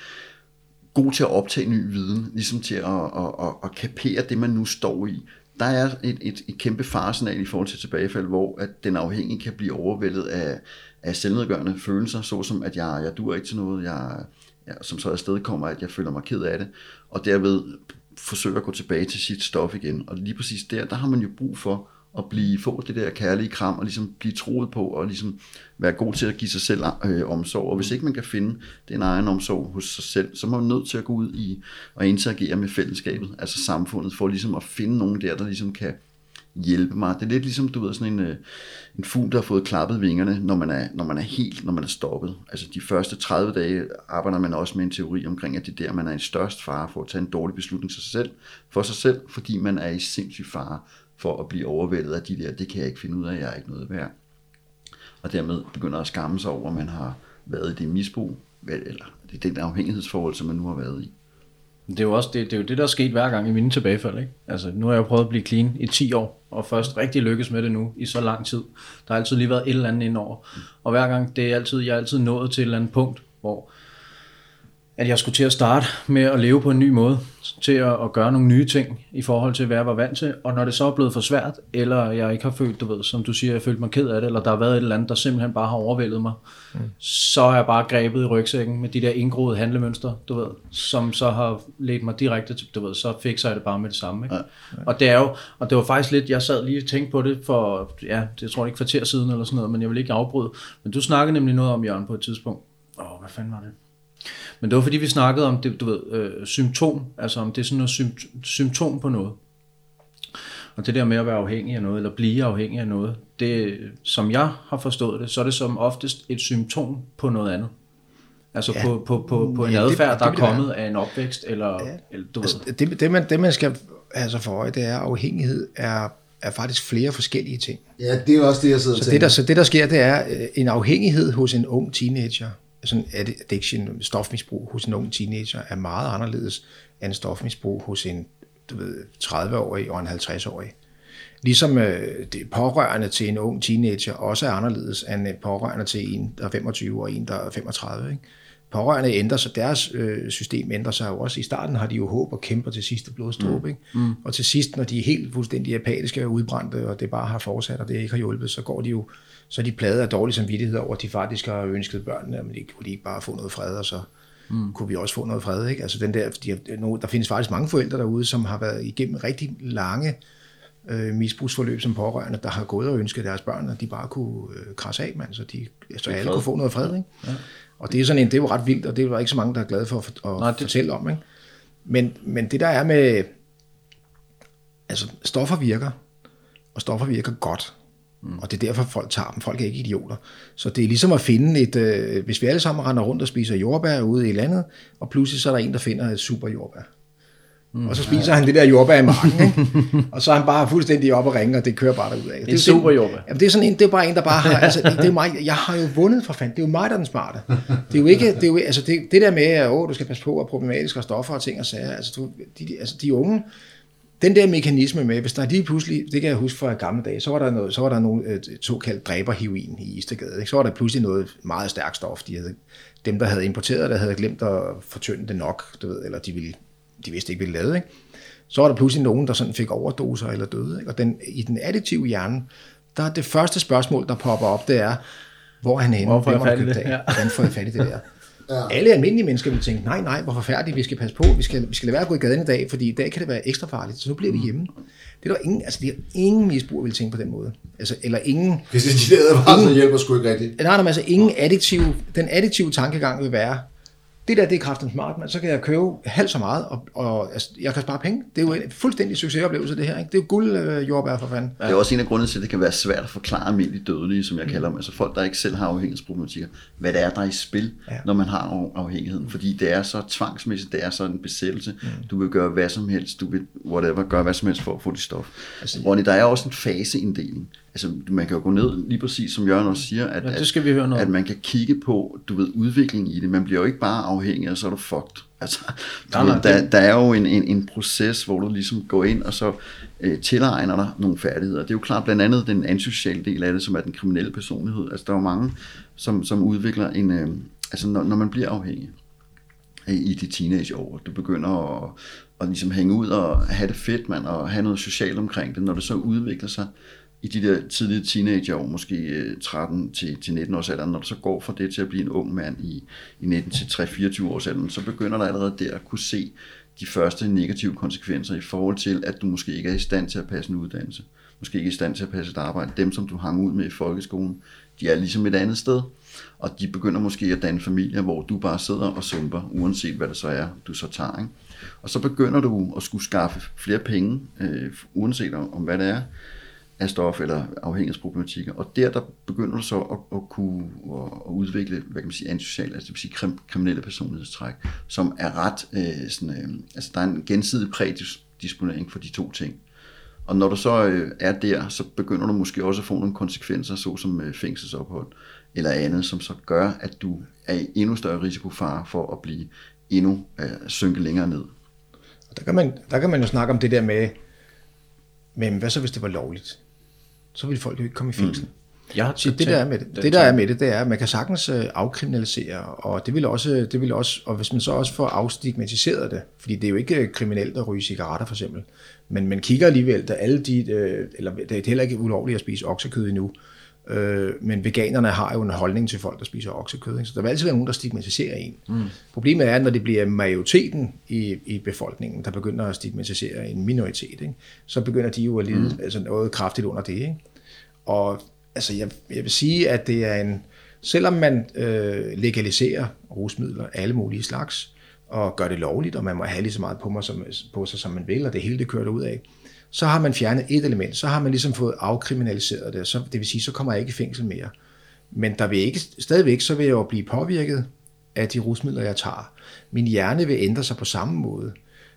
god til at optage ny viden, ligesom til at, at, at, at kapere det, man nu står i. Der er et, et, et kæmpe faresignal i forhold til tilbagefald, hvor at den afhængige kan blive overvældet af, af selvnedgørende følelser, såsom at jeg, jeg dur ikke til noget, jeg, ja, som så afsted kommer, at jeg føler mig ked af det, og derved forsøger at gå tilbage til sit stof igen. Og lige præcis der, der har man jo brug for at blive, få det der kærlige kram, og ligesom blive troet på, og ligesom være god til at give sig selv øh, omsorg. Og hvis ikke man kan finde den egen omsorg hos sig selv, så er man nødt til at gå ud i og interagere med fællesskabet, altså samfundet, for ligesom at finde nogen der, der ligesom kan hjælpe mig. Det er lidt ligesom, du ved, sådan en, øh, en fugl, der har fået klappet vingerne, når man, er, når man er helt, når man er stoppet. Altså de første 30 dage arbejder man også med en teori omkring, at det er der, man er i størst fare for at tage en dårlig beslutning for sig selv, for sig selv fordi man er i sindssyg fare for at blive overvældet af de der, det kan jeg ikke finde ud af, jeg er ikke noget værd. Og dermed begynder at skamme sig over, at man har været i det misbrug, eller det er den afhængighedsforhold, som man nu har været i. Det er jo også det, det, er jo det der er sket hver gang i mine tilbagefald. Ikke? Altså, nu har jeg prøvet at blive clean i 10 år, og først rigtig lykkes med det nu i så lang tid. Der har altid lige været et eller andet indover. Og hver gang, det er altid, jeg er altid nået til et eller andet punkt, hvor at jeg skulle til at starte med at leve på en ny måde, til at, at gøre nogle nye ting i forhold til, hvad jeg var vant til, og når det så er blevet for svært, eller jeg ikke har følt, du ved, som du siger, jeg følt mig ked af det, eller der har været et eller andet, der simpelthen bare har overvældet mig, mm. så har jeg bare grebet i rygsækken med de der indgroede handlemønstre, du ved, som så har ledt mig direkte til, du ved, så fikser jeg det bare med det samme, ikke? Ja. Ja. Og det er jo, og det var faktisk lidt, jeg sad lige og tænkte på det for, ja, det tror jeg ikke kvarter siden eller sådan noget, men jeg vil ikke afbryde, men du snakkede nemlig noget om Jørgen på et tidspunkt, åh, hvad fanden var det? Men det var fordi, vi snakkede om det, du ved, øh, symptom, altså om det er sådan noget sympt- symptom på noget. Og det der med at være afhængig af noget, eller blive afhængig af noget, det, som jeg har forstået det, så er det som oftest et symptom på noget andet. Altså ja. på, på, på, på en ja, adfærd, det, det, der er kommet være. af en opvækst, eller, ja. eller du altså, ved. Det, det, man, det man skal have sig for øje, det er, at afhængighed er, er faktisk flere forskellige ting. Ja, det er også det, jeg sidder så det, der, så det, der sker, det er øh, en afhængighed hos en ung teenager, sådan addiction, stofmisbrug hos en ung teenager er meget anderledes end stofmisbrug hos en du ved, 30-årig og en 50-årig. Ligesom øh, det pårørende til en ung teenager også er anderledes end et pårørende til en, der er 25 og en, der er 35. Ikke? Pårørende ændrer sig, deres øh, system ændrer sig jo også. I starten har de jo håb og kæmper til sidste blodstråbe. Ikke? Mm. Og til sidst, når de er helt fuldstændig apatiske og udbrændte, og det bare har fortsat, og det ikke har hjulpet, så går de jo så er de pladet af dårlig samvittighed over, at de faktisk har ønsket børnene, men de kunne de ikke bare få noget fred, og så mm. kunne vi også få noget fred. Ikke? Altså den der, de, der findes faktisk mange forældre derude, som har været igennem rigtig lange øh, misbrugsforløb som pårørende, der har gået og ønsket deres børn, at de bare kunne øh, krasse af, man, så, de, så alle kunne få noget fred. Ikke? Ja. Og det er, sådan en, det er jo ret vildt, og det er jo ikke så mange, der er glade for at, at Nej, det... fortælle om. Ikke? Men, men det der er med, altså stoffer virker, og stoffer virker godt. Mm. Og det er derfor, folk tager dem. Folk er ikke idioter. Så det er ligesom at finde et... Øh, hvis vi alle sammen render rundt og spiser jordbær ude i landet, og pludselig så er der en, der finder et super jordbær. Mm. Og så spiser han det der jordbær i marken, ikke? og så er han bare fuldstændig op og ringer, og det kører bare derud af. Det er super jordbær. Jamen, det er sådan en, det er bare en, der bare har, altså, det er mig, jeg har jo vundet for fanden, det er jo mig, der er den smarte. Det er jo ikke, det er jo, altså det, det der med, at åh, du skal passe på, at problematiske stoffer og ting og sager, altså, du, de, altså de unge, den der mekanisme med, hvis der lige pludselig, det kan jeg huske fra gamle dage, så var der, noget, så var der nogle et såkaldt dræberheroin i Istergade. Ikke? Så var der pludselig noget meget stærkt stof. De havde, dem, der havde importeret der havde glemt at fortynde det nok, du ved, eller de, ville, de vidste ikke, hvad de lavede. Ikke? Så var der pludselig nogen, der sådan fik overdoser eller døde. Ikke? Og den, i den additive hjerne, der er det første spørgsmål, der popper op, det er, hvor er han henne? Hvorfor er det? Ja. Hvordan får jeg fat i det der? Ja. Alle almindelige mennesker vil tænke, nej, nej, hvor forfærdeligt, vi skal passe på, vi skal, vi skal lade være at gå i gaden i dag, fordi i dag kan det være ekstra farligt, så nu bliver vi mm. hjemme. Det er der ingen, altså det er ingen misbrug, vil tænke på den måde. Altså, eller ingen... Hvis det de der så hjælper sgu ikke rigtigt. Nej, nej, altså ingen additiv, den additive tankegang vil være, det der, det er kraften smart, men så kan jeg købe halvt så meget, og, og altså, jeg kan spare penge. Det er jo en fuldstændig succesoplevelse, det her. Ikke? Det er jo guld øh, jordbær for fanden. Ja. Det er også en af grundene til, at det kan være svært at forklare almindelige dødelige, som jeg mm. kalder dem. Altså folk, der ikke selv har afhængighedsproblematikker. Hvad det er, der er i spil, ja. når man har afhængigheden. Fordi det er så tvangsmæssigt, det er så en besættelse. Mm. Du vil gøre hvad som helst, du vil whatever, gøre hvad som helst for at få det stof. Altså, Ronny, der er også en faseinddeling altså man kan jo gå ned lige præcis som Jørgen også siger, at, ja, det skal vi høre noget. at man kan kigge på, du ved, udviklingen i det. Man bliver jo ikke bare afhængig, og så er du fucked. Altså, du nej, ved, der, der er jo en, en, en proces, hvor du ligesom går ind, og så øh, tilegner dig nogle færdigheder. Det er jo klart blandt andet den ansociale del af det, som er den kriminelle personlighed. Altså der er jo mange, som, som udvikler en, øh, altså når, når man bliver afhængig øh, i de teenageår, du begynder at, at ligesom hænge ud og have det fedt, man, og have noget socialt omkring det, når det så udvikler sig, i de der tidlige teenageår, måske øh, 13 til, til 19 års alder, når du så går fra det til at blive en ung mand i, i 19 til 3-24 års alder, så begynder der allerede der at kunne se de første negative konsekvenser i forhold til, at du måske ikke er i stand til at passe en uddannelse, måske ikke er i stand til at passe et arbejde. Dem, som du hang ud med i folkeskolen, de er ligesom et andet sted, og de begynder måske at danne familier, hvor du bare sidder og sumper, uanset hvad det så er, du så tager. Ikke? Og så begynder du at skulle skaffe flere penge, øh, uanset om, om hvad det er, af stof eller afhængighedsproblematikker. Og der, der begynder du så at, at kunne at, at udvikle, hvad kan man sige, antisocial, altså det vil sige krim, kriminelle personlighedstræk, som er ret, øh, sådan, øh, altså der er en gensidig prædisponering for de to ting. Og når du så øh, er der, så begynder du måske også at få nogle konsekvenser, såsom øh, fængselsophold eller andet, som så gør, at du er i endnu større risikofare for at blive endnu øh, synke længere ned. Der kan, man, der kan man jo snakke om det der med, men hvad så hvis det var lovligt? Så vil folk jo ikke komme i fængsel. Mm. Jeg har så det, der er med det, det, der er med det, det er, at man kan sagtens øh, afkriminalisere, og det vil også, det vil også, og hvis man så også får afstigmatiseret det, fordi det er jo ikke øh, kriminelt at ryge cigaretter for eksempel, men man kigger alligevel, der alle de, øh, eller det er heller ikke ulovligt at spise oksekød endnu, men veganerne har jo en holdning til folk, der spiser oksekød, ikke? så der vil altid være nogen, der stigmatiserer en. Mm. Problemet er, når det bliver majoriteten i, i befolkningen, der begynder at stigmatisere en minoritet, ikke? så begynder de jo at lide mm. altså noget kraftigt under det. Ikke? Og altså, jeg, jeg vil sige, at det er en, selvom man øh, legaliserer rusmidler, alle mulige slags, og gør det lovligt, og man må have lige så meget på, mig, som, på sig, som man vil, og det hele det kører ud af, så har man fjernet et element, så har man ligesom fået afkriminaliseret det, så, det vil sige, så kommer jeg ikke i fængsel mere. Men der vil ikke, stadigvæk så vil jeg jo blive påvirket af de rusmidler, jeg tager. Min hjerne vil ændre sig på samme måde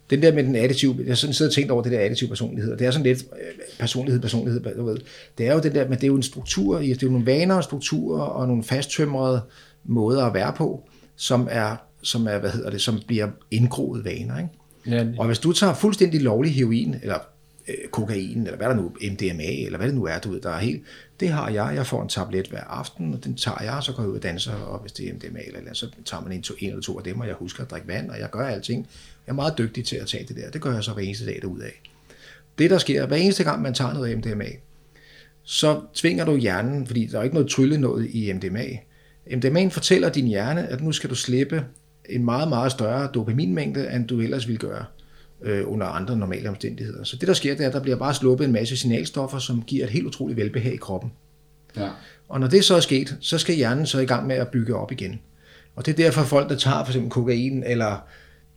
den der med den additive, jeg har sådan siddet og tænkt over det der additive personlighed, og det er sådan lidt øh, personlighed, personlighed, du ved. Det er jo det der, men det er jo en struktur, det er jo nogle vaner og strukturer og nogle fasttømrede måder at være på, som er, som er, hvad hedder det, som bliver indgroet vaner, ikke? Ja. Og hvis du tager fuldstændig lovlig heroin, eller øh, kokain, eller hvad der nu, MDMA, eller hvad det nu er, du ved, der er helt, det har jeg, jeg får en tablet hver aften, og den tager jeg, så går jeg ud og danser, og hvis det er MDMA eller, eller så tager man en, to, en eller to af dem, og jeg husker at drikke vand, og jeg gør alting. Jeg er meget dygtig til at tage det der, det gør jeg så hver eneste dag derud af. Det der sker, hver eneste gang man tager noget MDMA, så tvinger du hjernen, fordi der er ikke noget trylle noget i MDMA. MDMA'en fortæller din hjerne, at nu skal du slippe en meget, meget større dopaminmængde, end du ellers ville gøre øh, under andre normale omstændigheder. Så det, der sker, det er, at der bliver bare sluppet en masse signalstoffer, som giver et helt utroligt velbehag i kroppen. Ja. Og når det så er sket, så skal hjernen så i gang med at bygge op igen. Og det er derfor folk, der tager for eksempel kokain eller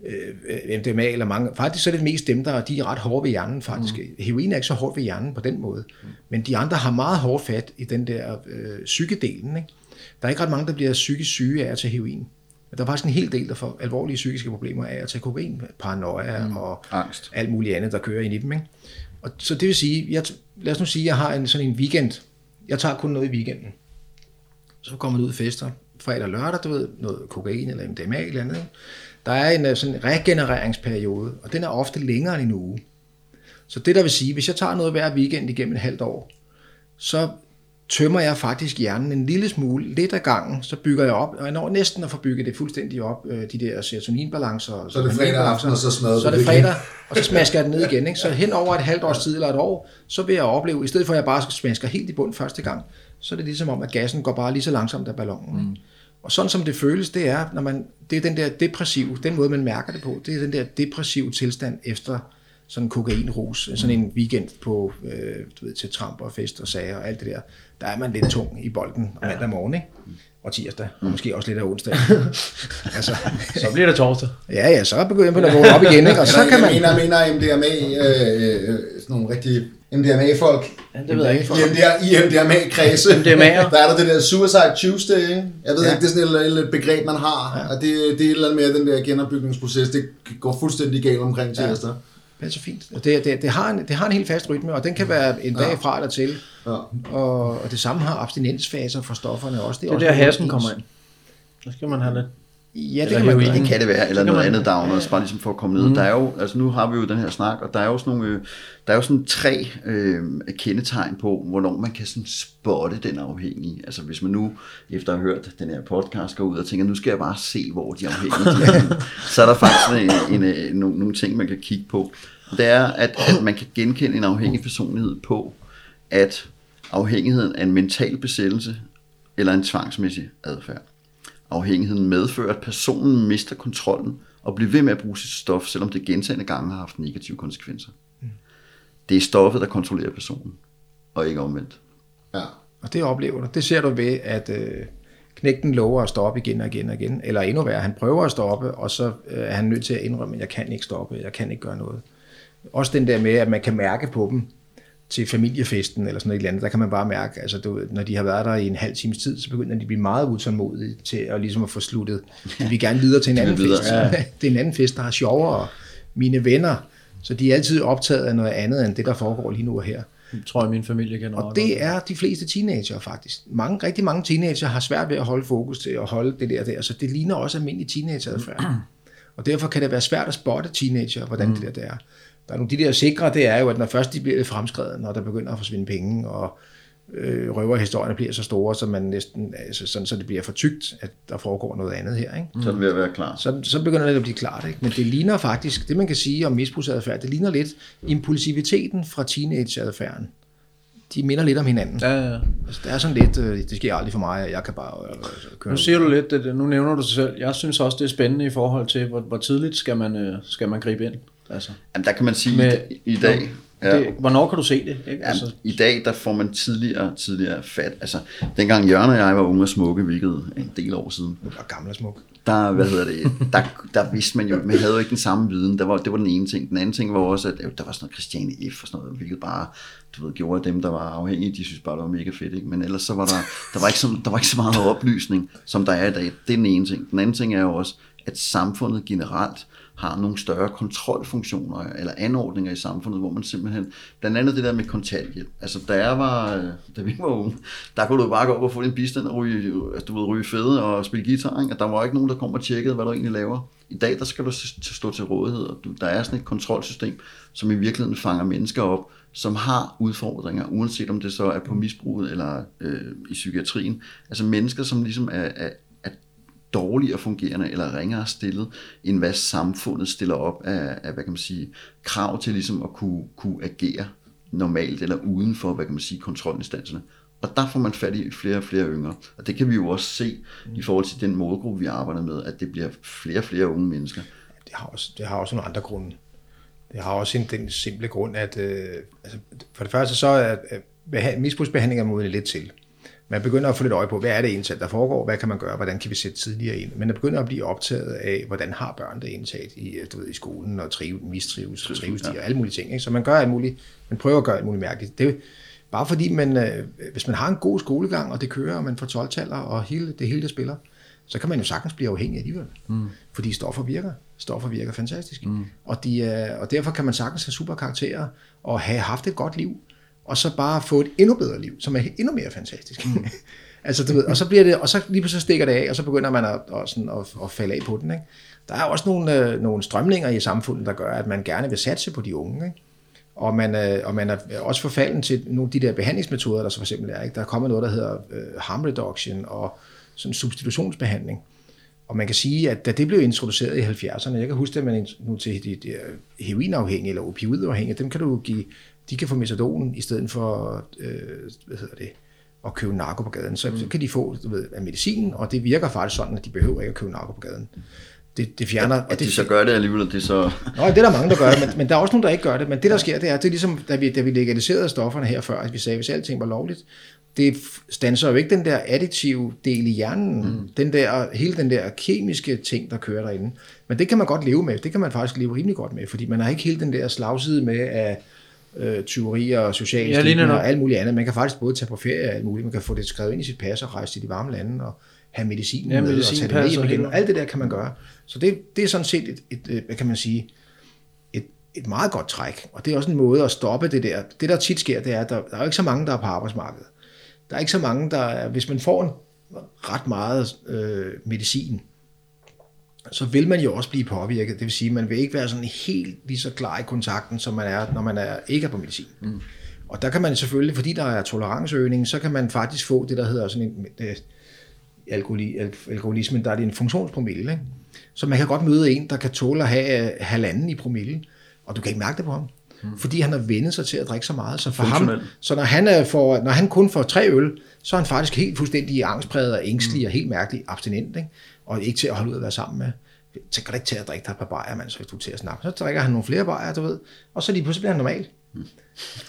øh, MDMA eller mange, faktisk så er det mest dem, der de er ret hårde ved hjernen faktisk. Mm. Heroin er ikke så hårdt ved hjernen på den måde, mm. men de andre har meget hårdt fat i den der øh, psykedelen. Ikke? Der er ikke ret mange, der bliver psykisk syge af at tage heroin. Der er faktisk en hel del, der får alvorlige psykiske problemer af at tage kokain, paranoia mm. og Angst. alt muligt andet, der kører ind i dem. Ikke? Og, så det vil sige, jeg, lad os nu sige, at jeg har en, sådan en weekend. Jeg tager kun noget i weekenden. Så kommer man ud og fester fredag og lørdag, du ved, noget kokain eller MDMA eller andet. Der er en øh, sådan regenereringsperiode, og den er ofte længere end en uge. Så det der vil sige, hvis jeg tager noget hver weekend igennem et halvt år, så tømmer jeg faktisk hjernen en lille smule, lidt ad gangen, så bygger jeg op, og jeg når næsten at få bygget det fuldstændig op, øh, de der serotoninbalancer. og Så er det fredag aften, og så smadrer Så er det fredag, og så smasker jeg den ned igen. Ikke? Så hen over et halvt års tid eller et år, så vil jeg opleve, i stedet for at jeg bare smasker helt i bund første gang, så er det ligesom om, at gassen går bare lige så langsomt af ballonen. Mm. Og sådan som det føles, det er, når man, det er den der depressive, den måde man mærker det på, det er den der depressive tilstand efter sådan en kokainrus, sådan en weekend på, øh, du ved, til tramp og fest og sager og alt det der. Der er man lidt tung i bolden om mandag morgen, ikke? Og tirsdag, og måske også lidt af onsdag. altså, Så bliver det torsdag. ja, ja, så begynder man at vågne op igen, ikke? Og så kan man... mener, mener MDMA, øh, øh, sådan nogle rigtige MDMA-folk. Ja, det ved jeg ikke. I, MDR, i MDMA-kredse, MDMA'er. der er der det der Suicide Tuesday, ikke? Jeg ved Ja. ja. ikke, det er sådan et, et, et begreb, man har, ja. og det, det er et eller andet med den der genopbygningsproces, det går fuldstændig galt omkring tirsdag. Det er så fint. Og Det, det, det, har en, det har en helt fast rytme, og den kan være en dag fra eller til. Ja. Og, og det samme har abstinensfaser for stofferne også. Det er også der hassen kommer ind. Så skal man have lidt. Ja, det Eller kan man. Det kan det være, eller kan noget man- andet downers, bare ligesom for at komme ned. Mm. Der er jo, altså nu har vi jo den her snak, og der er jo sådan nogle, øh, der er jo sådan tre øh, kendetegn på, hvornår man kan sådan spotte den afhængige. Altså hvis man nu, efter at have hørt den her podcast, går ud og tænker, nu skal jeg bare se, hvor de afhængige de er, så er der faktisk en, en, en, nogle, nogle ting, man kan kigge på. Det er, at, at man kan genkende en afhængig personlighed på, at afhængigheden er en mental besættelse eller en tvangsmæssig adfærd. Afhængigheden medfører, at personen mister kontrollen og bliver ved med at bruge sit stof, selvom det gentagende gange har haft negative konsekvenser. Det er stoffet, der kontrollerer personen, og ikke omvendt. Ja. Og det oplever du. Det ser du ved, at øh, knægten lover at stoppe igen og igen og igen. Eller endnu værre, han prøver at stoppe, og så øh, er han nødt til at indrømme, at jeg kan ikke stoppe, jeg kan ikke gøre noget. Også den der med, at man kan mærke på dem til familiefesten eller sådan noget eller andet, der kan man bare mærke, altså du, ved, når de har været der i en halv times tid, så begynder de at blive meget utålmodige til at, ligesom at få sluttet. De vil gerne videre til en anden fest. Ja. det er en anden fest, der har sjovere. Mine venner, så de er altid optaget af noget andet end det, der foregår lige nu og her. Det tror jeg, min familie kender Og det er de fleste teenager faktisk. Mange, rigtig mange teenager har svært ved at holde fokus til at holde det der der, så det ligner også almindelig teenageradfærd. Og derfor kan det være svært at spotte teenager, hvordan det der det er. Der er nogle de der sikre, det er jo, at når først de bliver fremskrevet, når der begynder at forsvinde penge, og øh, røverhistorierne bliver så store, så man næsten, altså sådan, så det bliver for tykt, at der foregår noget andet her. Ikke? Så er det at være klar. Så, så begynder det at blive klart. Ikke? Men det ligner faktisk, det man kan sige om misbrugsadfærd, det ligner lidt impulsiviteten fra teenageadfærden. De minder lidt om hinanden. Ja, ja. Altså, det er sådan lidt, øh, det sker aldrig for mig, at jeg kan bare øh, køre Nu siger du lidt, det, nu nævner du dig selv. Jeg synes også, det er spændende i forhold til, hvor, hvor tidligt skal man, øh, skal man gribe ind. Altså, Jamen, der kan man sige, Med- i, i dag, ja, det, hvornår kan du se det? Ikke? Jamen, Altså, I dag, der får man tidligere, tidligere fat. Altså, dengang Jørgen og jeg var unge og smukke, hvilket er en del år siden, og gammel og smuk. der, hvad hedder det, der, der vidste man jo, man havde jo ikke den samme viden. Der var, det var den ene ting. Den anden ting var også, at der var sådan noget Christiane F. og sådan noget, hvilket bare, du ved, gjorde at dem, der var afhængige, de synes bare, det var mega fedt. Ikke? Men ellers så var der, der var, ikke så, der var ikke så meget oplysning, som der er i dag. Det er den ene ting. Den anden ting er jo også, at samfundet generelt har nogle større kontrolfunktioner eller anordninger i samfundet, hvor man simpelthen, blandt andet det der med kontanthjælp. Altså da jeg var, øh, da vi var unge, der kunne du bare gå op og få din bistand og ryge, altså, du ved, ryge fede og spille guitar, ikke? og der var ikke nogen, der kom og tjekkede, hvad du egentlig laver. I dag, der skal du stå til rådighed, og du, der er sådan et kontrolsystem, som i virkeligheden fanger mennesker op, som har udfordringer, uanset om det så er på misbruget eller øh, i psykiatrien. Altså mennesker, som ligesom er, er dårligere fungerende eller ringere stillet, end hvad samfundet stiller op af, af hvad kan man sige, krav til ligesom at kunne, kunne agere normalt eller uden for, hvad kan man sige, kontrolinstanserne. Og der får man fat i flere og flere yngre. Og det kan vi jo også se i forhold til den målgruppe, vi arbejder med, at det bliver flere og flere unge mennesker. Det har også, det har også nogle andre grunde. Det har også en, den simple grund, at øh, altså, for det første så er øh, misbrugsbehandling er lidt til. Man begynder at få lidt øje på, hvad er det egentlig, der foregår, hvad kan man gøre, hvordan kan vi sætte tidligere ind. Men man begynder at blive optaget af, hvordan har børn det indtaget i, du ved, i skolen, og trives, mistrives, og trives de, og alle mulige ting. Ikke? Så man gør alt muligt, man prøver at gøre alt muligt mærkeligt. Det, bare fordi man, øh, hvis man har en god skolegang, og det kører, og man får 12 og hele, det hele det spiller, så kan man jo sagtens blive afhængig alligevel. Mm. Fordi stoffer virker. Stoffer virker fantastisk. Mm. Og, de, øh, og derfor kan man sagtens have super karakterer og have haft et godt liv, og så bare få et endnu bedre liv, som er endnu mere fantastisk. Mm. altså, du ved, og så bliver det, og så lige pludselig stikker det af, og så begynder man at, at, sådan, at, at falde af på den. Ikke? Der er også nogle, øh, nogle strømninger i samfundet, der gør, at man gerne vil satse på de unge. Ikke? Og man, øh, og man er også forfalden til nogle af de der behandlingsmetoder, der så for eksempel er. Ikke? Der er kommet noget, der hedder øh, harm reduction og sådan substitutionsbehandling. Og man kan sige, at da det blev introduceret i 70'erne, jeg kan huske, at man nu til de, de heroinafhængige eller opioidafhængige, dem kan du give, de kan få metadon i stedet for, øh, hvad hedder det, at købe narko på gaden. Så, mm. så kan de få du ved, af medicin, og det virker faktisk sådan, at de behøver ikke at købe narko på gaden. Det, det fjerner... At, at og det, de så gør det alligevel, det så... Nå, det er der mange, der gør det, men, men der er også nogen, der ikke gør det. Men det, der sker, det er, det er ligesom, da vi, da vi legaliserede stofferne her før, at vi sagde, at hvis alting var lovligt, det stanser jo ikke den der additive del i hjernen, mm. den der, hele den der kemiske ting, der kører derinde. Men det kan man godt leve med, det kan man faktisk leve rimelig godt med, fordi man har ikke hele den der slagside med af øh, tyverier og sociale ja, stigninger og alt muligt andet. Man kan faktisk både tage på ferie og alt muligt, man kan få det skrevet ind i sit pas og rejse til de varme lande og have medicin ja, med medicin og tage det med igen. Alt det der kan man gøre. Så det, det er sådan set et, et, et, hvad kan man sige, et, et meget godt træk. Og det er også en måde at stoppe det der. Det der tit sker, det er, at der, der er ikke så mange, der er på arbejdsmarkedet. Der er ikke så mange, der hvis man får en ret meget øh, medicin, så vil man jo også blive påvirket. Det vil sige, at man vil ikke være sådan helt lige så klar i kontakten, som man er, når man er, ikke er på medicin. Mm. Og der kan man selvfølgelig, fordi der er toleranceøgning, så kan man faktisk få det, der hedder sådan en, det, alkoholi, alkoholismen, der er det en funktionspromille. Ikke? Så man kan godt møde en, der kan tåle at have halvanden i promille, og du kan ikke mærke det på ham. Mm. Fordi han har vendet sig til at drikke så meget. Så, for ham, så når, han er for, når han kun får tre øl, så er han faktisk helt fuldstændig angstpræget og ængstelig mm. og helt mærkelig abstinent. Ikke? Og ikke til at holde ud at være sammen med. Så kan du ikke til at drikke dig et par bajer, mand, så hvis du til at snakke. Så drikker han nogle flere bajer, du ved. Og så lige pludselig bliver han normal. Mm.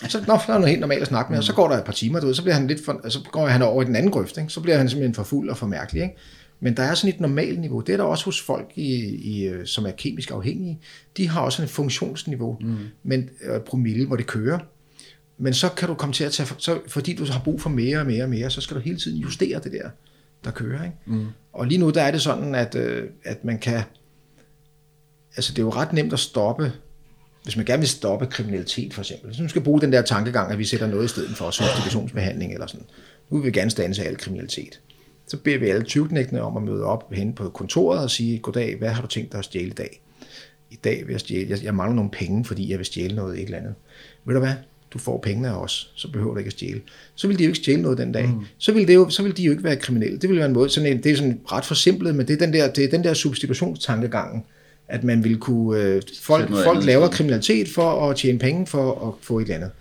Så når er noget helt normalt at snakke med, og så går der et par timer, du ved, så bliver han lidt for, så går han over i den anden grøft, ikke? så bliver han simpelthen for fuld og for mærkelig. Ikke? Men der er sådan et normalt niveau. Det er der også hos folk, i, i, som er kemisk afhængige. De har også et funktionsniveau, mm. men øh, promille, hvor det kører. Men så kan du komme til at tage, så, fordi du har brug for mere og mere og mere, så skal du hele tiden justere det der, der kører. Ikke? Mm. Og lige nu der er det sådan, at, øh, at man kan, altså det er jo ret nemt at stoppe hvis man gerne vil stoppe kriminalitet for eksempel, så man skal bruge den der tankegang, at vi sætter noget i stedet for substitutionsbehandling eller sådan. Nu vil vi gerne stanse al kriminalitet. Så beder vi alle 20 om at møde op hen på kontoret og sige, goddag, hvad har du tænkt dig at stjæle i dag? I dag vil jeg stjæle, jeg, jeg mangler nogle penge, fordi jeg vil stjæle noget et eller andet. Ved du hvad? Du får pengene af os, så behøver du ikke at stjæle. Så vil de jo ikke stjæle noget den dag. Mm. Så, vil det jo, så vil de jo ikke være kriminelle. Det vil være en måde, sådan en, det er sådan ret forsimplet, men det er den der, det er den der substitutionstankegangen, at man vil kunne... Øh, folk folk laver kriminalitet for at tjene penge for at få et eller andet.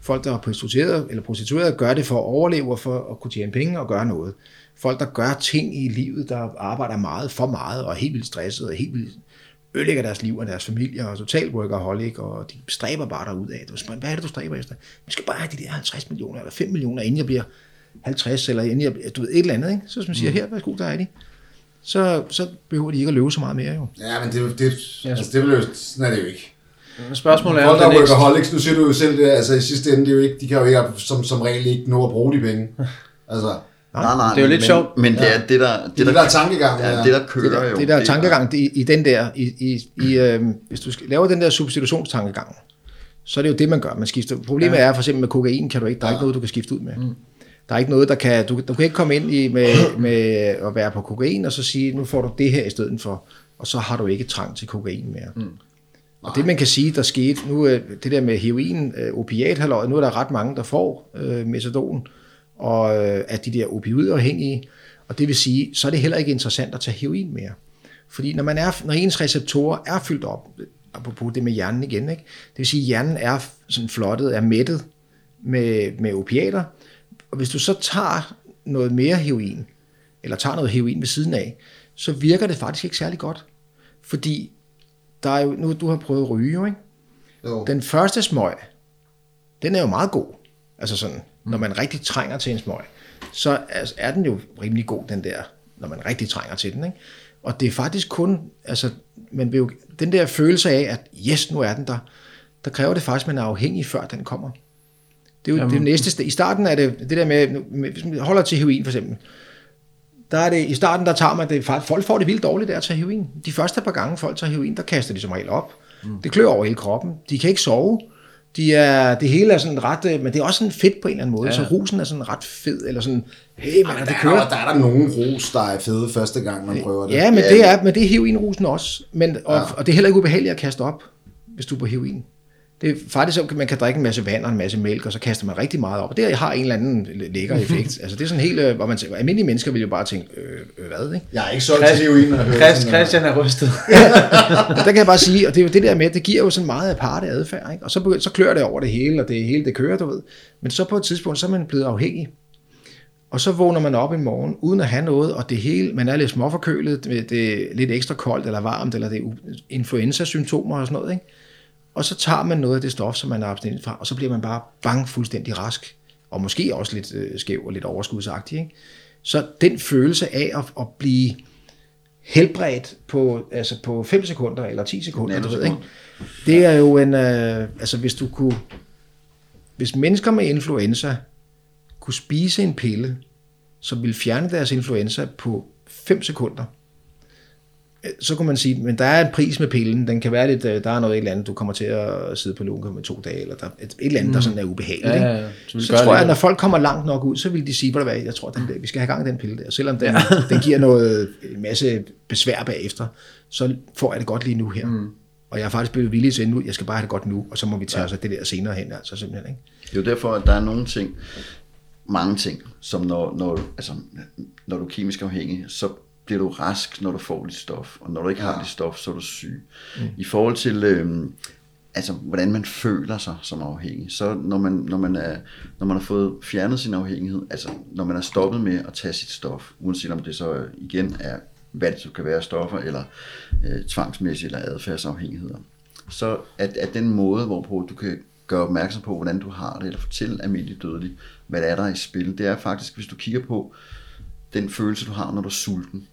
Folk, der er prostitueret eller prostitueret, gør det for at overleve og for at kunne tjene penge og gøre noget. Folk, der gør ting i livet, der arbejder meget for meget og er helt vildt stresset og helt vildt ødelægger deres liv og deres familie og totalt workaholic, og de stræber bare derud af. Hvad er det, du stræber efter? Vi skal bare have de der 50 millioner eller 5 millioner, inden jeg bliver 50, eller inden jeg, du ved, et eller andet. Ikke? Så hvis man siger, mm. her, værsgo, der er de så, så behøver de ikke at løbe så meget mere jo. Ja, men det, det, altså, det, vil jo, sådan er det jo ikke. Spørgsmålet er, Folk, der er workaholics, nu siger du jo selv det, altså i sidste ende, det er jo ikke, de kan jo ikke som, som regel ikke nå at bruge de penge. Altså, Nej, nej, Det er jo lidt men, sjovt. Men det er det, der, det, Det er det, der er tankegangen, Ja, ja. det, der kører det der, jo. det der er- tankegang i, i den der, i, i, i, øh, hvis du skal, laver den der substitutionstankegang, så er det jo det, man gør. Man skifter. Problemet ja. er for eksempel med kokain, kan du ikke, der er ikke noget, du kan skifte ud med. Mm. Der er ikke noget, der kan, du, du kan ikke komme ind i med, med at være på kokain, og så sige, nu får du det her i stedet for, og så har du ikke trang til kokain mere. Mm. Og det man kan sige, der skete, nu er det der med heroin, øh, opiat nu er der ret mange, der får øh, metadon, og øh, af de der opioidafhængige, og det vil sige, så er det heller ikke interessant at tage heroin mere. Fordi når, man er, når ens receptorer er fyldt op, apropos det med hjernen igen, ikke? det vil sige, at hjernen er sådan flottet, er mættet med, med opiater, og hvis du så tager noget mere heroin, eller tager noget heroin ved siden af, så virker det faktisk ikke særlig godt. Fordi der er jo, nu du har prøvet at ryge, ikke? Jo. Den første smøg, den er jo meget god. Altså sådan, når man rigtig trænger til en smøg, så er- den jo rimelig god, den der, når man rigtig trænger til den. Ikke? Og det er faktisk kun, altså, man vil jo, den der følelse af, at yes, nu er den der, der kræver det faktisk, at man er afhængig, før den kommer. Det er jo det er jo næste. I starten er det det der med, hvis man holder til heroin for eksempel, der er det, i starten der tager man det, folk får det vildt dårligt der at tage heroin. De første par gange folk tager heroin, der kaster de som regel op. Mm. Det klør over hele kroppen. De kan ikke sove. De er, det hele er sådan ret, øh, men det er også sådan fedt på en eller anden måde, ja. så rusen er sådan ret fed, eller sådan, hey man, Der det er, kører. der, der er der nogle rus, der er fede første gang, man prøver det. Ja, men det er, men det er heroinrusen også. Men, og, ja. og det er heller ikke ubehageligt at kaste op, hvis du er på heroin. Det er faktisk så, at man kan drikke en masse vand og en masse mælk, og så kaster man rigtig meget op. Og det har en eller anden lækker effekt. altså det er sådan helt, øh, hvor man tænker, almindelige mennesker vil jo bare tænke, øh, øh hvad, ikke? Jeg er ikke solgt til heroin, Christ. Christian er rystet. Og der kan jeg bare sige, og det er jo det der med, det giver jo sådan meget aparte adfærd, ikke? Og så, begy- så klør det over det hele, og det hele det kører, du ved. Men så på et tidspunkt, så er man blevet afhængig. Og så vågner man op i morgen, uden at have noget, og det hele, man er lidt småforkølet, det er lidt ekstra koldt eller varmt, eller det er influenza-symptomer og sådan noget, ikke? Og så tager man noget af det stof, som man er abstinent fra, og så bliver man bare bang fuldstændig rask. Og måske også lidt øh, skæv og lidt overskudsagtig, ikke? Så den følelse af at, at blive helbredt på, altså på 5 sekunder eller 10 sekunder, du ved, ikke? det er jo en, øh, altså hvis du kunne, hvis mennesker med influenza kunne spise en pille, som ville fjerne deres influenza på 5 sekunder, så kunne man sige, men der er en pris med pillen, den kan være lidt, øh, der er noget et eller andet, du kommer til at sidde på lunken med to dage, eller der, et, et eller andet, der sådan er ubehageligt. Ja, ja, ja. Så så tror jeg, at når folk kommer langt nok ud, så vil de sige, hvad, jeg tror, den der, vi skal have gang i den pille der, selvom den, den giver noget, en masse besvær bagefter, så får jeg det godt lige nu her. Mm. Og jeg er faktisk blevet villig til nu, jeg skal bare have det godt nu, og så må vi tage os af det der senere hen, altså simpelthen. Ikke? Det er jo derfor, at der er nogle ting, mange ting, som når, når, altså, når du er kemisk afhængig, så bliver du rask, når du får dit stof, og når du ikke har dit stof, så er du syg. Mm. I forhold til, øhm, altså, hvordan man føler sig som afhængig, så når man, når, man er, når man har fået fjernet sin afhængighed, altså når man er stoppet med at tage sit stof, uanset om det så igen er, hvad det så kan være stoffer, eller øh, tvangsmæssige eller adfærdsafhængigheder, så at, at den måde, hvorpå du kan gøre opmærksom på, hvordan du har det, eller fortælle almindeligt dødeligt, hvad der er der er i spil, det er faktisk, hvis du kigger på den følelse, du har, når du er sulten,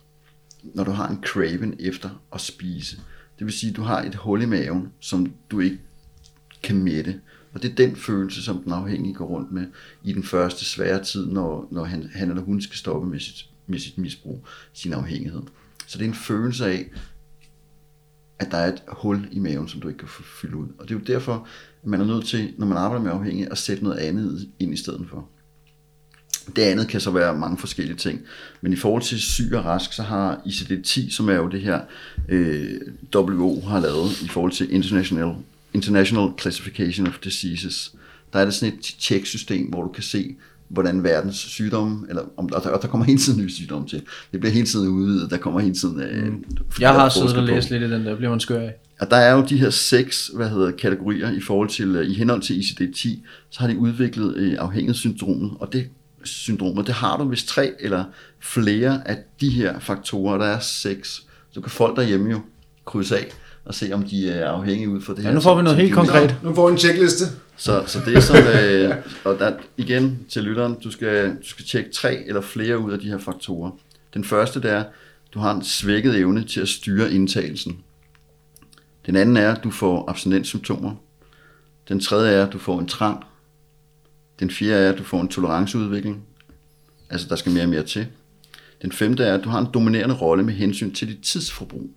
når du har en craving efter at spise. Det vil sige, at du har et hul i maven, som du ikke kan mætte. Og det er den følelse, som den afhængige går rundt med i den første svære tid, når, når han, han eller hun skal stoppe med sit, med sit misbrug, sin afhængighed. Så det er en følelse af, at der er et hul i maven, som du ikke kan fylde ud. Og det er jo derfor, at man er nødt til, når man arbejder med afhængighed, at sætte noget andet ind i stedet for. Det andet kan så være mange forskellige ting. Men i forhold til syg og rask, så har ICD-10, som er jo det her øh, WHO har lavet i forhold til International, International Classification of Diseases, der er det sådan et tjeksystem, hvor du kan se, hvordan verdens sygdomme, eller om, og, der, og der kommer hele tiden nye sygdomme til. Det bliver hele tiden udvidet, der kommer hele tiden... Øh, fordi Jeg der har siddet og læst lidt i den der, bliver man skør af. Og der er jo de her seks hvad hedder, kategorier i forhold til, øh, i henhold til ICD-10, så har de udviklet øh, afhængighedssyndromet, og det syndromet, det har du, hvis tre eller flere af de her faktorer, der er seks, så kan folk derhjemme jo krydse af og se, om de er afhængige ud for det Ja, her. nu får vi noget helt konkret. Nu får vi en checkliste. Så, så det er som, øh, og der, igen til lytteren, du skal, du skal tjekke tre eller flere ud af de her faktorer. Den første det er, du har en svækket evne til at styre indtagelsen. Den anden er, at du får abstinenssymptomer. Den tredje er, at du får en trang. Den fjerde er, at du får en toleranceudvikling. Altså, der skal mere og mere til. Den femte er, at du har en dominerende rolle med hensyn til dit tidsforbrug.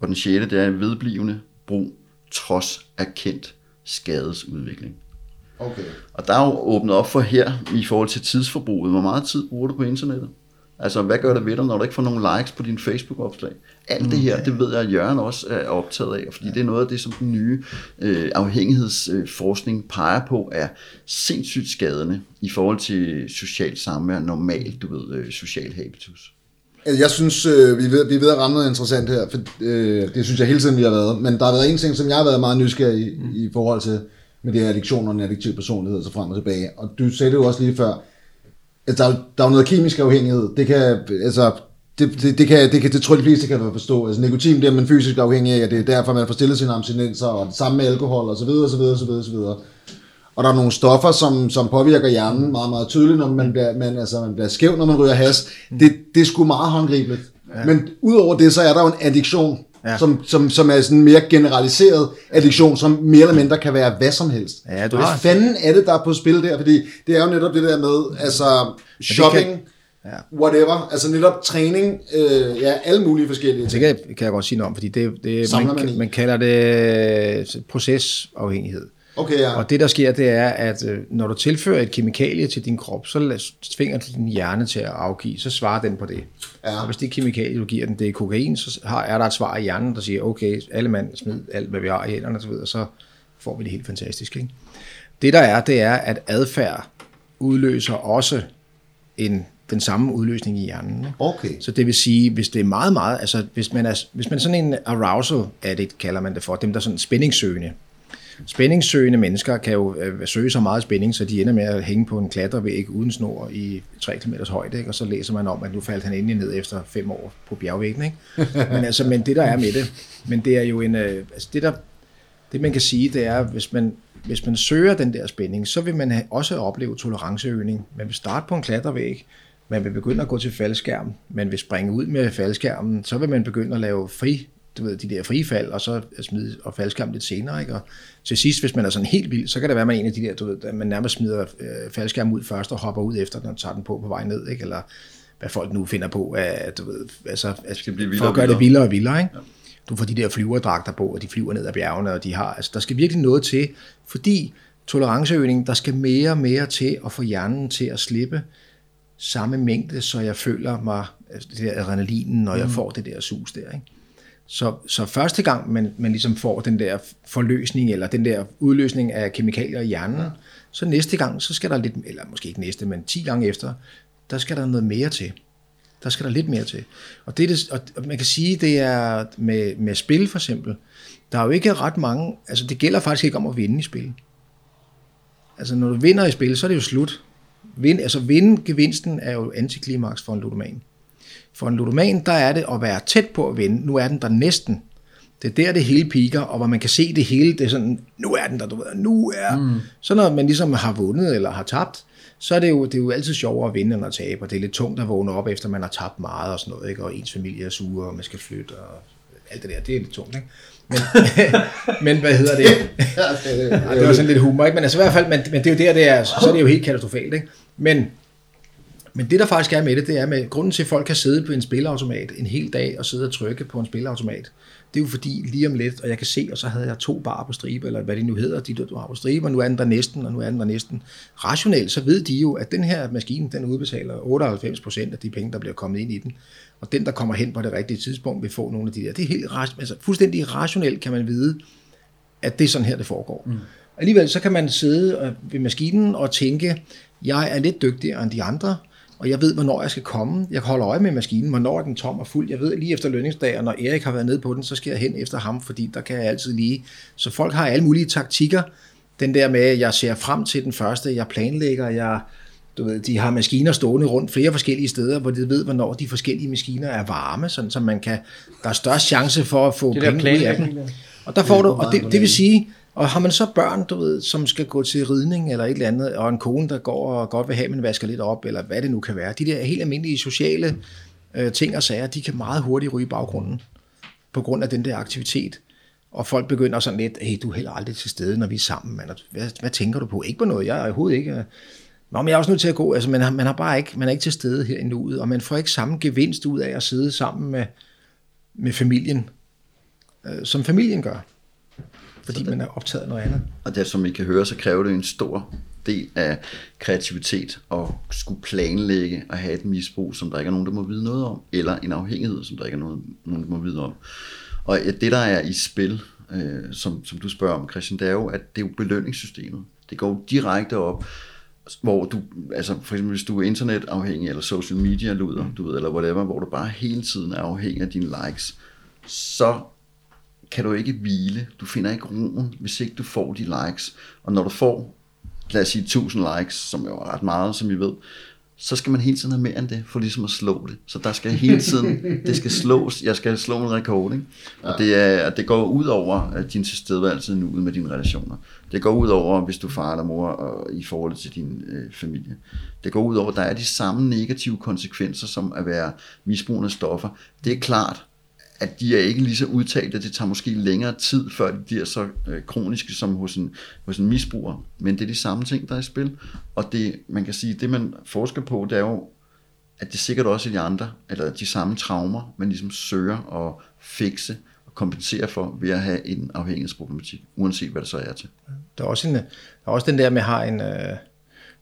Og den sjette, det er vedblivende brug trods erkendt skadesudvikling. Okay. Og der er jo åbnet op for her i forhold til tidsforbruget. Hvor meget tid bruger du på internettet? Altså, hvad gør det ved dig, når du ikke får nogen likes på din Facebook-opslag? Alt det her, det ved jeg, at Jørgen også er optaget af, fordi det er noget af det, som den nye øh, afhængighedsforskning peger på, er sindssygt skadende i forhold til socialt samvær, normalt, du ved, øh, social habitus. Altså, jeg synes, øh, vi, er ved, vi er ved at ramme noget interessant her, for øh, det synes jeg hele tiden, vi har været. Men der har været en ting, som jeg har været meget nysgerrig i, mm. i forhold til med det her addiktion og en addiktiv personlighed, så frem og tilbage. Og du sagde det jo også lige før, der, er- der er jo noget kemisk afhængighed. Det kan, altså, det, det, det, kan, det, kan, det tror jeg, de fleste kan forstå. Altså nikotin bliver man fysisk afhængig af, og det er derfor, man får stillet sine abstinenser, og det samme med alkohol, og så videre, og så videre, og så videre, og så videre. Og der er nogle stoffer, som, som påvirker hjernen meget, meget tydeligt, når man bliver, man, altså, man bliver skæv, når man ryger has. Det, det er sgu meget håndgribeligt. Ja. Men udover det, så er der jo en addiktion, ja. Som, som, som er sådan en mere generaliseret addiktion, som mere eller mindre kan være hvad som helst. Ja, du Hvad har- fanden er det, der er på spil der? Fordi det er jo netop det der med, altså shopping, kan- ja. whatever, altså netop træning, øh, ja, alle mulige forskellige Det ting. kan, kan jeg godt sige noget om, fordi det, det man, man man kalder det procesafhængighed. Okay, ja. Og det, der sker, det er, at øh, når du tilfører et kemikalie til din krop, så tvinger din hjerne til at afgive, så svarer den på det. Ja. Og hvis det kemikalie, du giver den, det er kokain, så har, er der et svar i hjernen, der siger, okay, alle mand smid alt, hvad vi har i hænderne og så videre, så får vi det helt fantastisk. Ikke? Det, der er, det er, at adfærd udløser også en, den samme udløsning i hjernen. Ikke? Okay. Så det vil sige, hvis det er meget, meget, altså hvis man er, hvis man er sådan en arousal addict, kalder man det for, dem der er sådan spændingssøgende. Spændingssøgende mennesker kan jo øh, søge så meget spænding, så de ender med at hænge på en klatrevæg uden snor i 3 km højde, ikke? og så læser man om, at nu faldt han endelig ned efter fem år på bjergvæggen. Ikke? Men, altså, men det der er med det, men det er jo en, øh, altså det der, det man kan sige, det er, hvis man, hvis man søger den der spænding, så vil man have- også opleve toleranceøgning. Man vil starte på en klatrevæg, man vil begynde at gå til faldskærm, man vil springe ud med faldskærmen, så vil man begynde at lave fri, du ved, de der frifald, og så smide og faldskærm lidt senere. Ikke? Og til sidst, hvis man er sådan helt vild, så kan det være, at man er en af de der, du ved, man nærmest smider øh, faldskærm ud først og hopper ud efter, når man tager den på på vej ned, ikke? eller hvad folk nu finder på, at, du ved, altså, at, skal blive for at og gøre det vildere. og vildere. Ikke? Du får de der flyverdragter på, og de flyver ned ad bjergene, og de har, altså der skal virkelig noget til, fordi toleranceøgning, der skal mere og mere til at få hjernen til at slippe samme mængde, så jeg føler mig, altså det der adrenalinen, når jeg får det der sus der. Ikke? Så, så første gang, man, man ligesom får den der forløsning, eller den der udløsning af kemikalier i hjernen, så næste gang, så skal der lidt, eller måske ikke næste, men 10 gange efter, der skal der noget mere til. Der skal der lidt mere til. Og, det, er det, og man kan sige, det er med, med spil for eksempel, der er jo ikke ret mange, altså det gælder faktisk ikke om at vinde i spil. Altså når du vinder i spil, så er det jo slut. Vind, altså vinde gevinsten er jo antiklimaks for en ludoman. For en ludoman, der er det at være tæt på at vinde. Nu er den der næsten. Det er der, det hele piker, og hvor man kan se det hele, det er sådan, nu er den der, du ved, nu er. Mm. Så når man ligesom har vundet eller har tabt, så er det jo, det er jo altid sjovere at vinde end at tabe, og det er lidt tungt at vågne op, efter man har tabt meget og sådan noget, ikke? og ens familie er sure, og man skal flytte, og alt det der, det er lidt tungt, ikke? Men, men hvad hedder det? Ja, det var sådan lidt humor, ikke? Men altså i hvert fald, men, men det er jo der, det er, så er det jo helt katastrofalt, ikke? Men, men det der faktisk er med det, det er med, grunden til, at folk kan sidde på en spilleautomat en hel dag og sidde og trykke på en spilleautomat, det er jo fordi lige om lidt, og jeg kan se, og så havde jeg to bar på stribe, eller hvad det nu hedder, de der du har på stribe, og nu er den der næsten, og nu er den der næsten. Rationelt, så ved de jo, at den her maskine, den udbetaler 98% af de penge, der bliver kommet ind i den. Og den, der kommer hen på det rigtige tidspunkt, vil få nogle af de der. Det er helt altså, fuldstændig rationelt, kan man vide, at det er sådan her, det foregår. Mm. Alligevel så kan man sidde øh, ved maskinen og tænke, jeg er lidt dygtigere end de andre, og jeg ved, hvornår jeg skal komme. Jeg holder øje med maskinen, hvornår er den tom og fuld. Jeg ved lige efter lønningsdag, og når Erik har været nede på den, så skal jeg hen efter ham, fordi der kan jeg altid lige. Så folk har alle mulige taktikker. Den der med, at jeg ser frem til den første, jeg planlægger, jeg, du ved, de har maskiner stående rundt flere forskellige steder, hvor de ved, hvornår de forskellige maskiner er varme, sådan så man kan, der er størst chance for at få Det penge ud af dem. Og der får du, og det, det vil sige, og har man så børn, du ved, som skal gå til ridning eller et eller andet, og en kone, der går og godt vil have, at man vasker lidt op, eller hvad det nu kan være. De der helt almindelige sociale øh, ting og sager, de kan meget hurtigt ryge i baggrunden, på grund af den der aktivitet. Og folk begynder sådan lidt, hey, du er heller aldrig til stede, når vi er sammen. Man. Hvad, hvad tænker du på? Ikke på noget. Jeg er overhovedet ikke... Øh. Nå, men jeg er også nødt til at gå. Altså, man, har, man, har bare ikke, man er ikke til stede her i nuet, og man får ikke samme gevinst ud af at sidde sammen med, med familien, øh, som familien gør. Fordi man er optaget af noget andet. Og det, som I kan høre, så kræver det en stor del af kreativitet og skulle planlægge at have et misbrug, som der ikke er nogen, der må vide noget om, eller en afhængighed, som der ikke er nogen, nogen der må vide om. Og det, der er i spil, øh, som, som du spørger om, Christian, det er jo, at det er jo belønningssystemet. Det går direkte op, hvor du, altså for eksempel hvis du er internetafhængig, eller social media luder, du ved, eller whatever, hvor du bare hele tiden er afhængig af dine likes, så kan du ikke hvile. Du finder ikke roen, hvis ikke du får de likes. Og når du får, lad os sige 1000 likes, som jo er ret meget, som I ved, så skal man hele tiden have mere end det, for ligesom at slå det. Så der skal hele tiden, det skal slås, jeg skal slå en rekord, ikke? Og det, er, det går ud over din tilstedeværelse nu med dine relationer. Det går ud over, hvis du er far eller mor og, i forhold til din øh, familie. Det går ud over, der er de samme negative konsekvenser som at være misbrugende stoffer. Det er klart, at de er ikke lige så udtalte, det tager måske længere tid, før de bliver så øh, kroniske som hos en, hos en misbruger. Men det er de samme ting, der er i spil. Og det, man kan sige, det man forsker på, det er jo, at det sikkert også i de andre, eller de samme traumer, man ligesom søger at fikse og kompensere for ved at have en afhængighedsproblematik, uanset hvad det så er til. Der er også, en, der er også den der med, at har en, øh,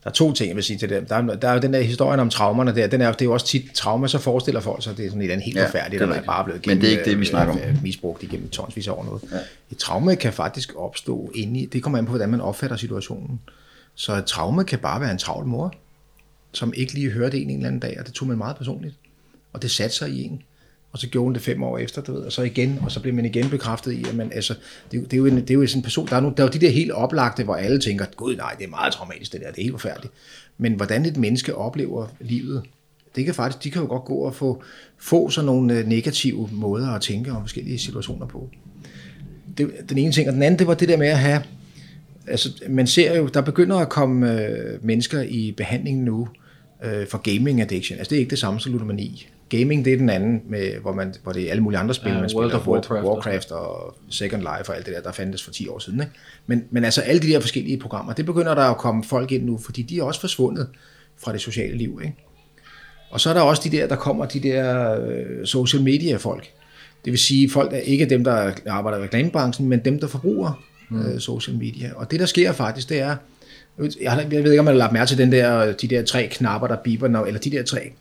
der er to ting, jeg vil sige til det. Der er, der er jo den der historien om traumerne der, den er, det er jo også tit trauma, så forestiller folk sig, det er sådan et andet helt ja, forfærdeligt, der er bare blevet gennem, Men det er ikke det, vi snakker om. Øh, misbrugt igennem tonsvis over noget. Ja. Et traume kan faktisk opstå inde i, det kommer an på, hvordan man opfatter situationen. Så et traume kan bare være en travl mor, som ikke lige hørte en en eller anden dag, og det tog man meget personligt. Og det satte sig i en og så gjorde hun det fem år efter, du ved, og så igen, og så blev man igen bekræftet i, at man, altså, det, det, er jo en, det er jo sådan en person, der er, nogle, der er jo de der helt oplagte, hvor alle tænker, gud nej, det er meget traumatisk det der, det er helt forfærdeligt. Men hvordan et menneske oplever livet, det kan faktisk, de kan jo godt gå og få, få sådan nogle øh, negative måder at tænke om forskellige situationer på. Det, den ene ting, og den anden, det var det der med at have, altså man ser jo, der begynder at komme øh, mennesker i behandling nu øh, for gaming addiction. Altså det er ikke det samme som ludomani. Gaming, det er den anden, med, hvor, man, hvor det er alle mulige andre spil, ja, man World spiller. Of Warcraft, Warcraft og Second Life og alt det der, der fandtes for 10 år siden. Ikke? Men, men altså alle de der forskellige programmer, det begynder der at komme folk ind nu, fordi de er også forsvundet fra det sociale liv. Ikke? Og så er der også de der, der kommer de der øh, social media folk. Det vil sige folk, der ikke dem, der arbejder i reklamebranchen, men dem, der forbruger mm. øh, social media. Og det, der sker faktisk, det er, jeg, jeg ved ikke, om man har lagt mærke til den der, de der tre knapper, der biber, når, eller de der tre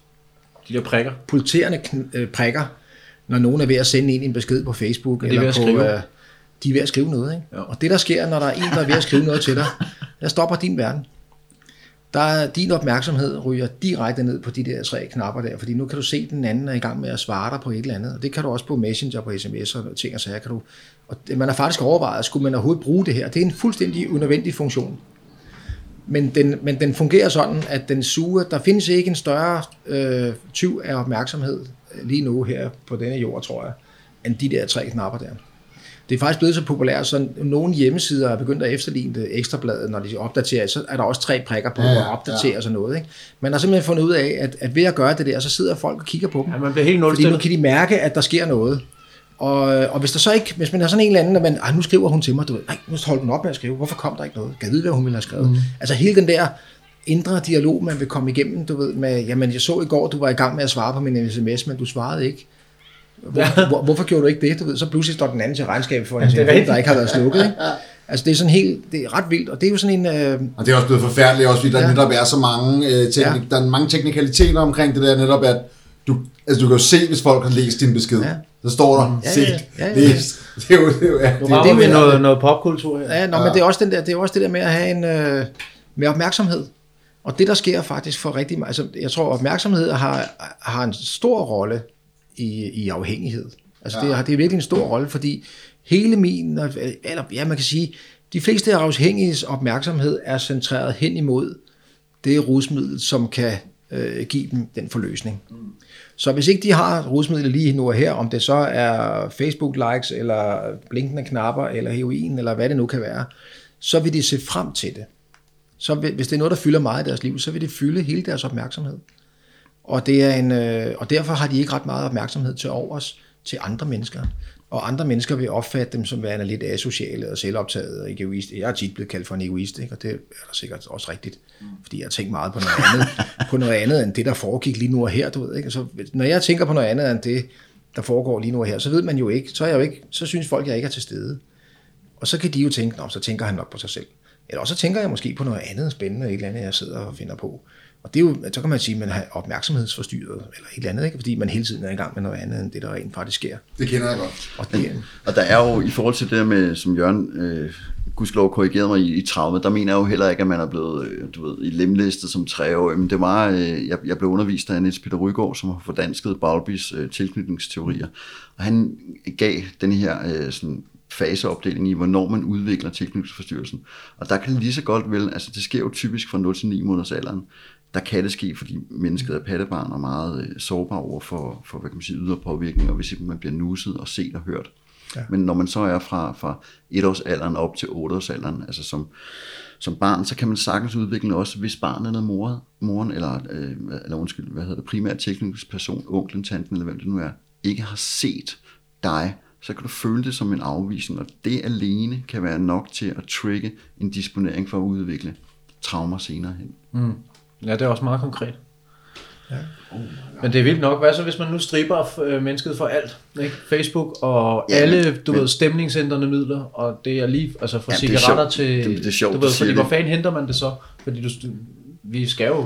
de der prikker. Pulterende øh, prikker, når nogen er ved at sende en en besked på Facebook. eller på, øh, de er ved at skrive noget. Ikke? Ja. Og det, der sker, når der er en, der er ved at skrive noget til dig, der stopper din verden. Der er din opmærksomhed ryger direkte ned på de der tre knapper der, fordi nu kan du se, at den anden er i gang med at svare dig på et eller andet. Og det kan du også på Messenger, på sms og ting og sager. Kan du, og man har faktisk overvejet, skulle man overhovedet bruge det her? Det er en fuldstændig unødvendig funktion men den, men den fungerer sådan, at den suger, der findes ikke en større øh, tyv af opmærksomhed lige nu her på denne jord, tror jeg, end de der tre knapper der. Det er faktisk blevet så populært, så nogle hjemmesider er begyndt at efterligne det ekstrabladet, når de opdaterer, så er der også tre prikker på ja, at opdatere ja. og sådan noget. Ikke? Man har simpelthen fundet ud af, at, at ved at gøre det der, så sidder folk og kigger på dem. Ja, man bliver helt fordi nu kan de mærke, at der sker noget. Og, og hvis der så ikke, hvis man er sådan en eller anden, at man, nu skriver hun til mig, du ved, nej, nu holder den op med at skrive, hvorfor kom der ikke noget? Kan jeg vide, hvad hun ville have skrevet? Mm. Altså hele den der indre dialog, man vil komme igennem, du ved, med, jamen jeg så i går, du var i gang med at svare på min sms, men du svarede ikke. Hvor, ja. hvor, hvorfor gjorde du ikke det? Du ved, så pludselig står den anden til regnskab for en ja, telefon, der ikke har været slukket. Ikke? Altså det er sådan helt, det er ret vildt, og det er jo sådan en... Øh... Og det er også blevet forfærdeligt, også fordi der ja. netop er så mange, øh, teknik, ja. der er mange teknikaliteter omkring det der netop, at du, altså du kan jo se, hvis folk har læst din besked. Ja. Så står der, ja, set, ja, ja, ja. læst. Det er jo, det er jo, ja, det, det, noget, noget popkultur her. Ja, nå, ja. men det er, også den der, det er også det der med at have en, øh, med opmærksomhed. Og det, der sker faktisk for rigtig meget, altså jeg tror, opmærksomhed har, har en stor rolle i, i afhængighed. Altså ja. det, har, det er virkelig en stor rolle, fordi hele min, eller ja, man kan sige, de fleste afhængiges opmærksomhed er centreret hen imod det rusmiddel, som kan øh, give dem den forløsning. Mm. Så hvis ikke de har rusmidler lige nu og her, om det så er Facebook-likes, eller blinkende knapper, eller heroin, eller hvad det nu kan være, så vil de se frem til det. Så vil, hvis det er noget, der fylder meget i deres liv, så vil det fylde hele deres opmærksomhed. Og, det er en, øh, og derfor har de ikke ret meget opmærksomhed til overs til andre mennesker. Og andre mennesker vil opfatte dem som værende lidt asociale og selvoptaget og egoist. Jeg er tit blevet kaldt for en egoist, ikke? og det er da sikkert også rigtigt, fordi jeg tænkt meget på noget andet, på noget andet end det, der foregik lige nu og her. Du ved, ikke? Så, når jeg tænker på noget andet end det, der foregår lige nu og her, så ved man jo ikke, så, er jeg jo ikke, så synes folk, jeg ikke er til stede. Og så kan de jo tænke, så tænker han nok på sig selv. Eller også så tænker jeg måske på noget andet spændende, et eller andet, jeg sidder og finder på. Og det er jo, så kan man sige, at man har opmærksomhedsforstyrret, eller et eller andet, ikke? fordi man hele tiden er i gang med noget andet, end det, der rent faktisk sker. Det kender jeg godt. Og, det, Og der er jo, i forhold til det der med, som Jørgen øh, gudskelov korrigerede mig i, i traume, der mener jeg jo heller ikke, at man er blevet, øh, du ved, i lemlistet som treårig, men det var, øh, jeg, jeg blev undervist af Niels Peter Rygaard, som har fordansket Balbys øh, tilknytningsteorier, og han gav den her øh, sådan, faseopdeling i, hvornår man udvikler tilknytningsforstyrrelsen. Og der kan lige så godt vel, altså det sker jo typisk fra 0 til 9 måneders alderen, der kan det ske, fordi mennesket er pattebarn og meget øh, sårbar over for, for hvad kan man sige, ydre påvirkninger, hvis ikke man bliver nusset og set og hørt. Ja. Men når man så er fra, fra etårsalderen op til otteårsalderen, altså som, som barn, så kan man sagtens udvikle også, hvis barnet er moren, moren eller, øh, eller undskyld, hvad hedder det, primært tilknytningsperson, onklen, tanten eller hvem det nu er, ikke har set dig, så kan du føle det som en afvisning, og det alene kan være nok til at trigge en disponering for at udvikle traumer senere hen. Mm. Ja, det er også meget konkret. Ja. Men det er vildt nok. Hvad så, hvis man nu striber øh, mennesket for alt? Ikke? Facebook og Ja, alle, du men- ved, stemningsændrende midler, og det er lige, altså fra Ja, det er cigaretter sjovt. til, Det- det er sjovt, du ved, fordi hvor fanden henter man det så? Fordi du, vi skal jo,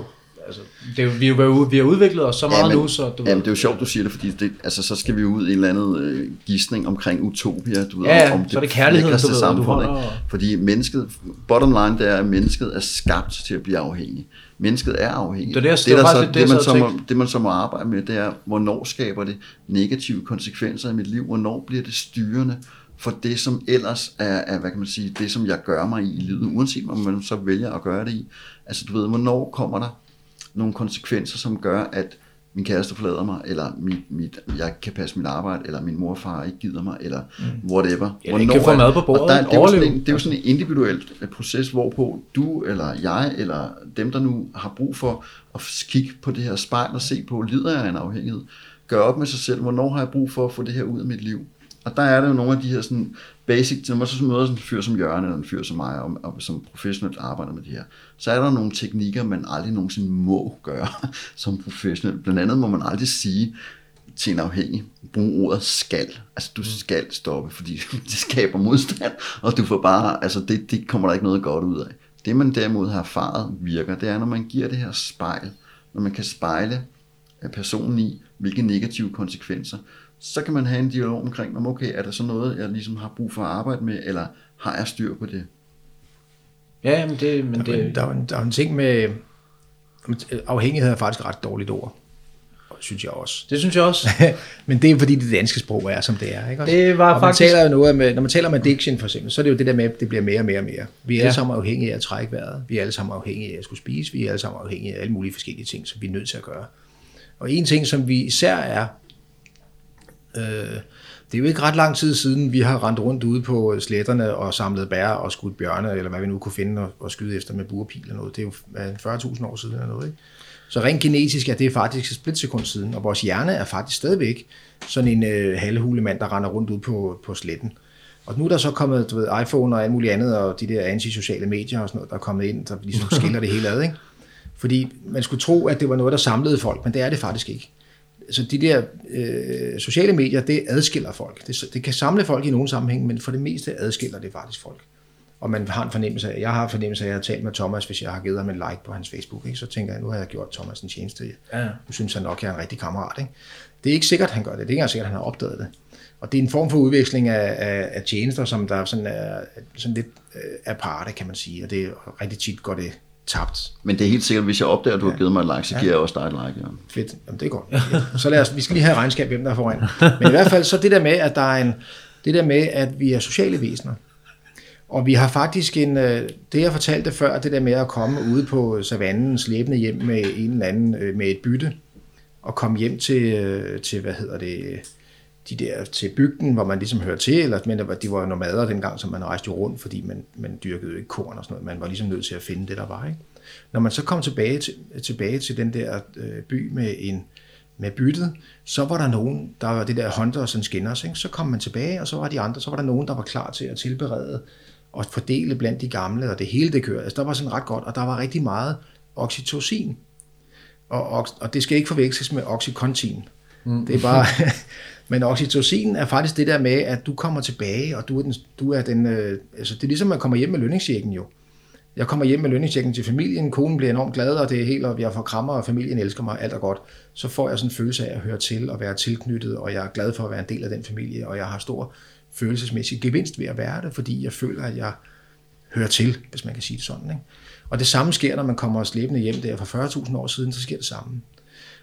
altså, det er, vi, er jo, vi har udviklet os så meget men, nu, så du jamen, ved, det er jo sjovt, du siger det, fordi det, altså, så skal vi ud i en eller anden øh, gidsning omkring utopia, du ved, Ja, ja, om så er det kærligheden, lækreste du ved, du holder- ikke? Fordi mennesket, bottom line, det er, at mennesket er skabt til at blive afhængig. Mennesket er afhængig. Det er det, det, det der så, det, det, man så må, det, man så må arbejde med, det er, hvornår skaber det negative konsekvenser i mit liv? Hvornår bliver det styrende for det, som ellers er, er, hvad kan man sige, det, som jeg gør mig i i livet, uanset om man så vælger at gøre det i. Altså, du ved, hvornår kommer der nogle konsekvenser, som gør, at min kæreste forlader mig, eller mit, mit, jeg kan passe mit arbejde, eller min mor og far ikke gider mig, eller whatever. Eller ikke kan få mad på bordet, og der, det, er sådan en, det er jo sådan en individuel øh, proces, hvorpå du, eller jeg, eller dem, der nu har brug for at kigge på det her spejl og se på, lider jeg af en afhængighed, gør op med sig selv, hvornår har jeg brug for at få det her ud af mit liv. Og der er det jo nogle af de her sådan basic, når man så møder sådan en fyr som Jørgen, eller en fyr som mig, og, og som professionelt arbejder med det her, så er der nogle teknikker, man aldrig nogensinde må gøre som professionel. Blandt andet må man aldrig sige til en afhængig, brug ordet skal. Altså du skal stoppe, fordi det skaber modstand, og du får bare, altså det, det kommer der ikke noget godt ud af. Det man derimod har erfaret virker, det er, når man giver det her spejl, når man kan spejle øh, personen i, hvilke negative konsekvenser, så kan man have en dialog omkring, om okay, er der så noget, jeg ligesom har brug for at arbejde med, eller har jeg styr på det? ja, men det, men det, der, er en, der er en ting med... Afhængighed er faktisk et ret dårligt ord, synes jeg også. det synes jeg også. Men det er fordi det danske sprog er, som det er. Ikke? også? Det var og man faktisk- taler jo noget med, når man taler om addiction for eksempel, så er det jo det der med, at det bliver mere og mere og mere. Vi er. Ja. alle sammen afhængige af at trække vejret. Vi er alle sammen afhængige af at skulle spise. Vi er alle sammen afhængige af alle mulige forskellige ting, som vi er nødt til at gøre. Og en ting, som vi især er, øh, det er jo ikke ret lang tid siden, vi har rendt rundt ude på sletterne og samlet bær og skudt bjørne, eller hvad vi nu kunne finde og, og skyde efter med burpil eller noget. Det er jo 40.000 år siden eller noget, ikke? Så rent genetisk er det faktisk et splitsekund siden, og vores hjerne er faktisk stadigvæk sådan en øh, halvhulemand, der render rundt ud på, på sletten. Og nu er der så kommet du ved, iPhone og alt muligt andet, og de der antisociale medier og sådan noget, der er kommet ind, der ligesom skiller det hele ad. Ikke? Fordi man skulle tro, at det var noget, der samlede folk, men det er det faktisk ikke. Så de der øh, sociale medier, det adskiller folk. Det, det kan samle folk i nogle sammenhæng, men for det meste adskiller det faktisk folk. Og man har en fornemmelse af, jeg har en fornemmelse af, at jeg har talt med Thomas, hvis jeg har givet ham en like på hans Facebook, ikke? så tænker jeg, nu har jeg gjort Thomas en tjeneste. Ja. Nu synes han nok, at jeg er en rigtig kammerat. Ikke? Det er ikke sikkert, han gør det. Det er ikke engang sikkert, at han har opdaget det. Og det er en form for udveksling af, af, af tjenester, som der sådan er sådan lidt øh, aparte, kan man sige. Og det er rigtig tit går det tabt. Men det er helt sikkert, hvis jeg opdager, at du har givet mig et like, så giver jeg også dig et like. Jørgen. Fedt. Jamen, det er godt. Ja. Så lad os, vi skal lige have regnskab, hvem der er foran. Men i hvert fald så det der med, at der er en, det der med, at vi er sociale væsener. Og vi har faktisk en, øh, det jeg fortalte før, det der med at komme ude på savannen, slæbende hjem med en eller anden, øh, med et bytte, og komme hjem til, øh, til hvad hedder det, de der til bygden, hvor man ligesom hører til, eller, men var- de var nomader dengang, så man rejste jo rundt, fordi man, man dyrkede jo ikke korn og sådan noget. Man var ligesom nødt til at finde det, der var. Ikke? Når man så kom tilbage til, tilbage til den der øh, by med en, med byttet, så var der nogen, der var det der hunters and skinners, ikke? så kom man tilbage, og så var de andre, så var der nogen, der var klar til at tilberede og fordele blandt de gamle, og det hele det kørte. Altså, der var sådan ret godt, og der var rigtig meget oxytocin. Og, og, og det skal ikke forveksles med oxycontin. Mm. Det er bare... Men oxytocin er faktisk det der med, at du kommer tilbage, og du er den... Du er den øh, altså, det er ligesom, at man kommer hjem med lønningschecken jo. Jeg kommer hjem med lønningschecken til familien, konen bliver enormt glad, og det er helt, og jeg får krammer, og familien elsker mig, alt er godt. Så får jeg sådan en følelse af at høre til og være tilknyttet, og jeg er glad for at være en del af den familie, og jeg har stor følelsesmæssig gevinst ved at være det, fordi jeg føler, at jeg hører til, hvis man kan sige det sådan. Ikke? Og det samme sker, når man kommer slæbende hjem der for 40.000 år siden, så sker det samme.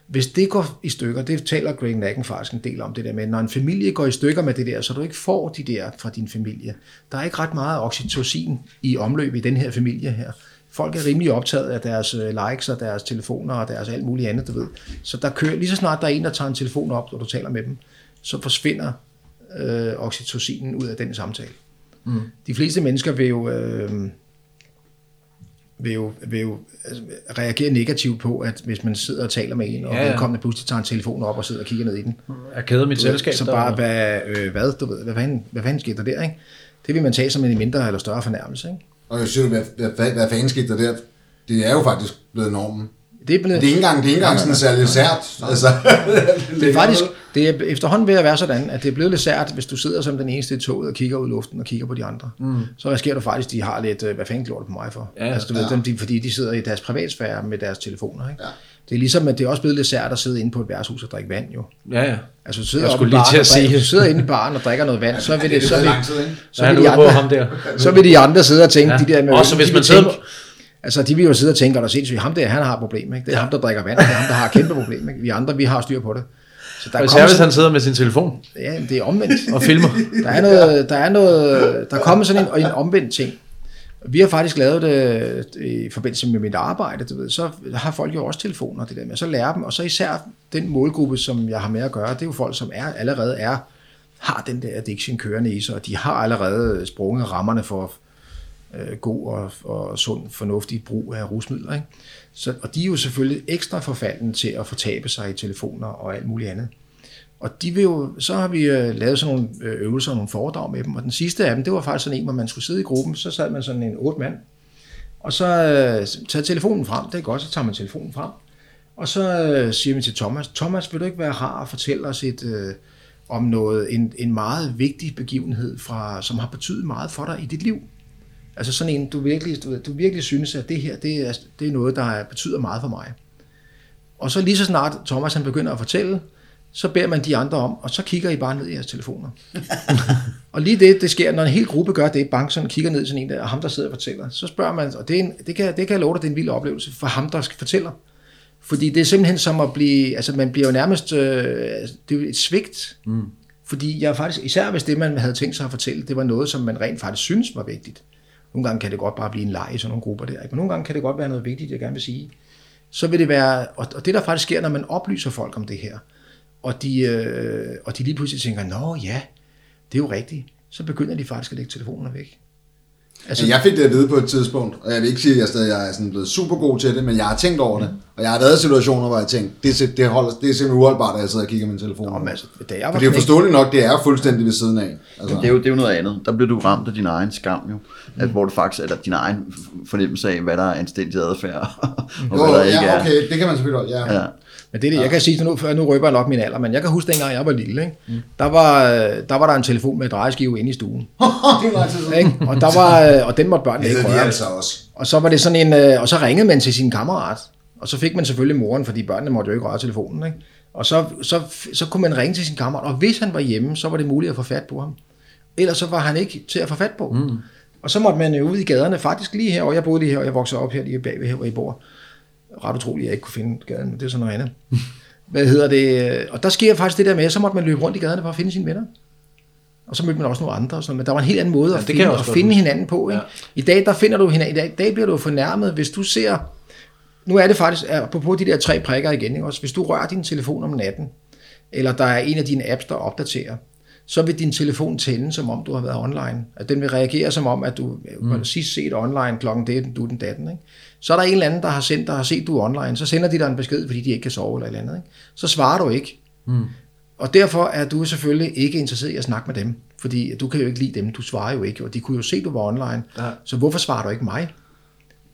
Hvis det går i stykker, det taler Greg Nacken faktisk en del om det der med, når en familie går i stykker med det der, så du ikke får de der fra din familie. Der er ikke ret meget oxytocin i omløb i den her familie her. Folk er rimelig optaget af deres øh, likes og deres telefoner og deres alt muligt andet, du ved. Så der kører, lige så snart der er en, der tager en telefon op, og du taler med dem, så forsvinder øh, oxytocinen ud af den samtale. Mm. De fleste mennesker vil jo, øh, vil jo, vil jo altså, reagere negativt på, at hvis man sidder og taler med en, og Ja, ja. vedkommende pludselig tager en telefon op og sidder og kigger ned i den. Jeg kæder mit selskab. Så bare, hvad, øh, hvad, du ved, hvad, fanden, hvad fanden skete der der, ikke? Det vil man tage som en mindre eller større fornærmelse, ikke? Og jeg synes, hvad, hvad, hvad, hvad fanden skete der der? Det er jo faktisk blevet normen. Det er, blevet, Det er ikke engang, det er ikke engang sådan særlig sært. Altså, det er faktisk, det er efterhånden ved at være sådan, at det er blevet lidt sært, hvis du sidder som den eneste i toget og kigger ud i luften og kigger på de andre. Mm. Så risikerer du faktisk, at de har lidt, øh, hvad fanden det på mig for? Ja, altså, du ja. ved, dem, de, fordi de sidder i deres privatsfære med deres telefoner. Ikke? Ja. Det er ligesom, at det er også blevet lidt sært at sidde inde på et værtshus og drikke vand, jo. Ja, ja. Altså, du sidder, oppe skulle lige baren til at sige- du sidder inde i baren og drikker noget vand, så vil, det, så, vil, tid, ikke? så, vil de andre, ham der. så vil de andre sidde og tænke, Ja. de der med Også hvis man vil sidder Altså, de vil jo sidde og tænke, og der sindssygt, ham der, han har et problem, ikke? Det er ham, der drikker vand, det er ham, der har et kæmpe problem, ikke? Vi andre, vi har styr på det. Så der kommer især hvis han sidder med sin telefon Ja, det er omvendt. og filmer. Der er noget, der er noget, der kommer sådan en, en omvendt ting. Vi har faktisk lavet det i forbindelse med mit arbejde, du ved, så har folk jo også telefoner, det der med, så lærer dem, og så især den målgruppe, som jeg har med at gøre, det er jo folk, som er, allerede er, har den der addiction kørende i sig, og de har allerede sprunget rammerne for øh, god og, og sund, fornuftig brug af rusmidler. Ikke? Så, og de er jo selvfølgelig ekstra forfaldende til at fortabe sig i telefoner og alt muligt andet. Og de vil jo, så har vi øh, lavet sådan nogle øh, øvelser og nogle foredrag med dem, og den sidste af dem, det var faktisk sådan en, hvor man skulle sidde i gruppen, så sad man sådan en otte mand, og så øh, tager telefonen frem, det er godt, så tager man telefonen frem, og så øh, siger vi til Thomas, Thomas, vil du ikke være rar og fortælle os et, øh, om noget, en, en meget vigtig begivenhed, fra, som har betydet meget for dig i dit liv? Altså sådan en, du virkelig, du, du virkelig synes, at det her, det er, det er noget, der er- betyder meget for mig. Og så lige så snart Thomas han begynder at fortælle, så beder man de andre om, og så kigger I bare ned i jeres telefoner. og lige det, det sker, når en hel gruppe gør det, bank sådan kigger ned i sådan en der, og ham der sidder og fortæller, så spørger man, og det, er en, det, kan, det kan jeg love dig, det er en vild oplevelse for ham, der skal fortæller. Fordi det er simpelthen som at blive, altså man bliver jo nærmest, øh, altså, det er et svigt. Mm. Fordi jeg faktisk, især hvis det, man havde tænkt sig at fortælle, det var noget, som man rent faktisk synes var vigtigt. Nogle gange kan det godt bare blive en leg i sådan nogle grupper der, ikke? men nogle gange kan det godt være noget vigtigt, jeg gerne vil sige. Så vil det være, og det der faktisk sker, når man oplyser folk om det her, og de, øh, og de lige pludselig tænker, nå ja, det er jo rigtigt, så begynder de faktisk at lægge telefonerne væk. Altså, jeg fik det at vide på et tidspunkt, og jeg vil ikke sige, at jeg stadig er sådan blevet super god til det, men jeg har tænkt over det. Og jeg har været i situationer, hvor jeg tænkte, det er, det, holder, det er simpelthen uholdbart, at jeg sidder og kigger på min telefon. Nå, men altså, da jeg var For det er jo forståeligt nok, det er fuldstændig ved siden af. Altså, Det er, jo, det er jo noget andet. Der bliver du ramt af din egen skam jo. At, hvor du faktisk, eller din egen fornemmelse af, hvad der er anstændig adfærd, og jo, hvad der ikke ja, er. okay, det kan man selvfølgelig godt, ja. Ja. Men det er det, jeg kan sige til nu, nu røber jeg nok min alder, men jeg kan huske dengang jeg var lille, ikke? Der, var, øh, der var der en telefon med drejeskive inde i stuen. det er lang tid siden. Ikke? Og, der var, øh, og den måtte børnene ikke røre. altså også. Og så var det sådan en, øh, og så ringede man til sin kammerat, og så fik man selvfølgelig moren, fordi børnene måtte jo ikke røre telefonen, ikke? Og så, så, så kunne man ringe til sin kammerat, og hvis han var hjemme, så var det muligt at få fat på ham. Ellers så var han ikke til at få fat på. Mm. Og så måtte man jo ud i gaderne, faktisk lige her, og jeg boede lige her, og jeg voksede op her lige bagved her, hvor I bor. Ret utroligt, at jeg ikke kunne finde gaden, men det er sådan noget andet. Hvad hedder det? Og der sker faktisk det der med, at så måtte man løbe rundt i gaderne for at finde sine venner. Og så mødte man også nogle andre, og sådan, men der var en helt anden måde Ja, at finde, at finde huske. hinanden på. Ikke? I dag, der finder du hinanden, i dag, i dag bliver du fornærmet, hvis du ser, nu er det faktisk, på de der tre prikker igen, ikke? Også, hvis du rører din telefon om natten, eller der er en af dine apps, der opdaterer, så vil din telefon tænde, som om du har været online. At den vil reagere som om, at du mm. sidst set online klokken det, du er den datten. Ikke? Så er der en eller anden, der har sendt der har set du online, så sender de dig en besked, fordi de ikke kan sove eller et eller andet. Ikke? Så svarer du ikke. Mm. Og derfor er du selvfølgelig ikke interesseret i at snakke med dem, fordi du kan jo ikke lide dem, du svarer jo ikke, og de kunne jo se, du var online. Ja. Så hvorfor svarer du ikke mig?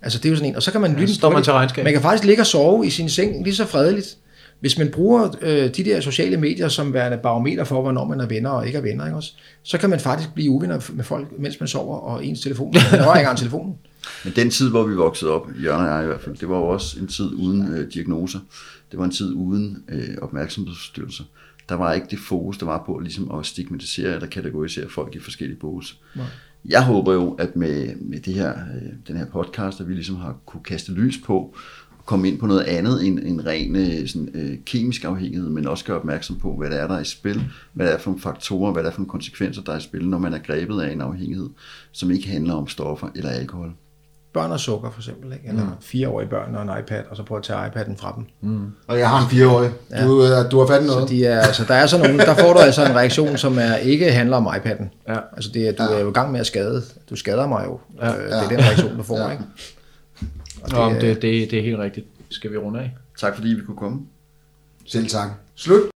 Altså det er jo sådan en, og så kan man lytte ja, står man til regnskab. Man kan faktisk ligge og sove i sin seng lige så fredeligt. Hvis man bruger øh, de der sociale medier som værende barometer for, hvornår man er venner og ikke er venner, ikke også? så kan man faktisk blive uvenner med folk, mens man sover, og ens telefon, man rører ikke telefonen. Men den tid, hvor vi voksede op, Jørgen og jeg i hvert fald, det var jo også en tid uden øh, diagnoser. Det var en tid uden øh, opmærksomhedsforstyrrelser. Der var ikke det fokus, der var på ligesom at stigmatisere eller kategorisere folk i forskellige. Nej. Jeg håber jo, at med, med det her, øh, den her podcast, at vi ligesom har kunne kaste lys på, komme ind på noget andet end en ren øh, sådan, øh, kemisk afhængighed, men også gøre opmærksom på, hvad der er, der er i spil, hvad der er for nogle faktorer, hvad der er for nogle konsekvenser, der er i spil, når man er grebet af en afhængighed, som ikke handler om stoffer eller alkohol. Børn og sukker for eksempel, ikke? eller mm. fireårige børn og en iPad, og så prøve at tage iPad'en fra dem. Mm. Og jeg har en fireårig. Ja. Du, øh, du har fat noget. Så de er, altså, der er sådan nogle, der får du altså en reaktion, som er, ikke handler om iPad'en. Ja. Altså det er, du ja. er jo i gang med at skade. Du skader mig jo. Ja. Øh, det er den reaktion, du får. Ja. Ikke? Og det, Nå, det, det, det er helt rigtigt skal vi runde af. Tak fordi vi kunne komme. Selv tak. Slut.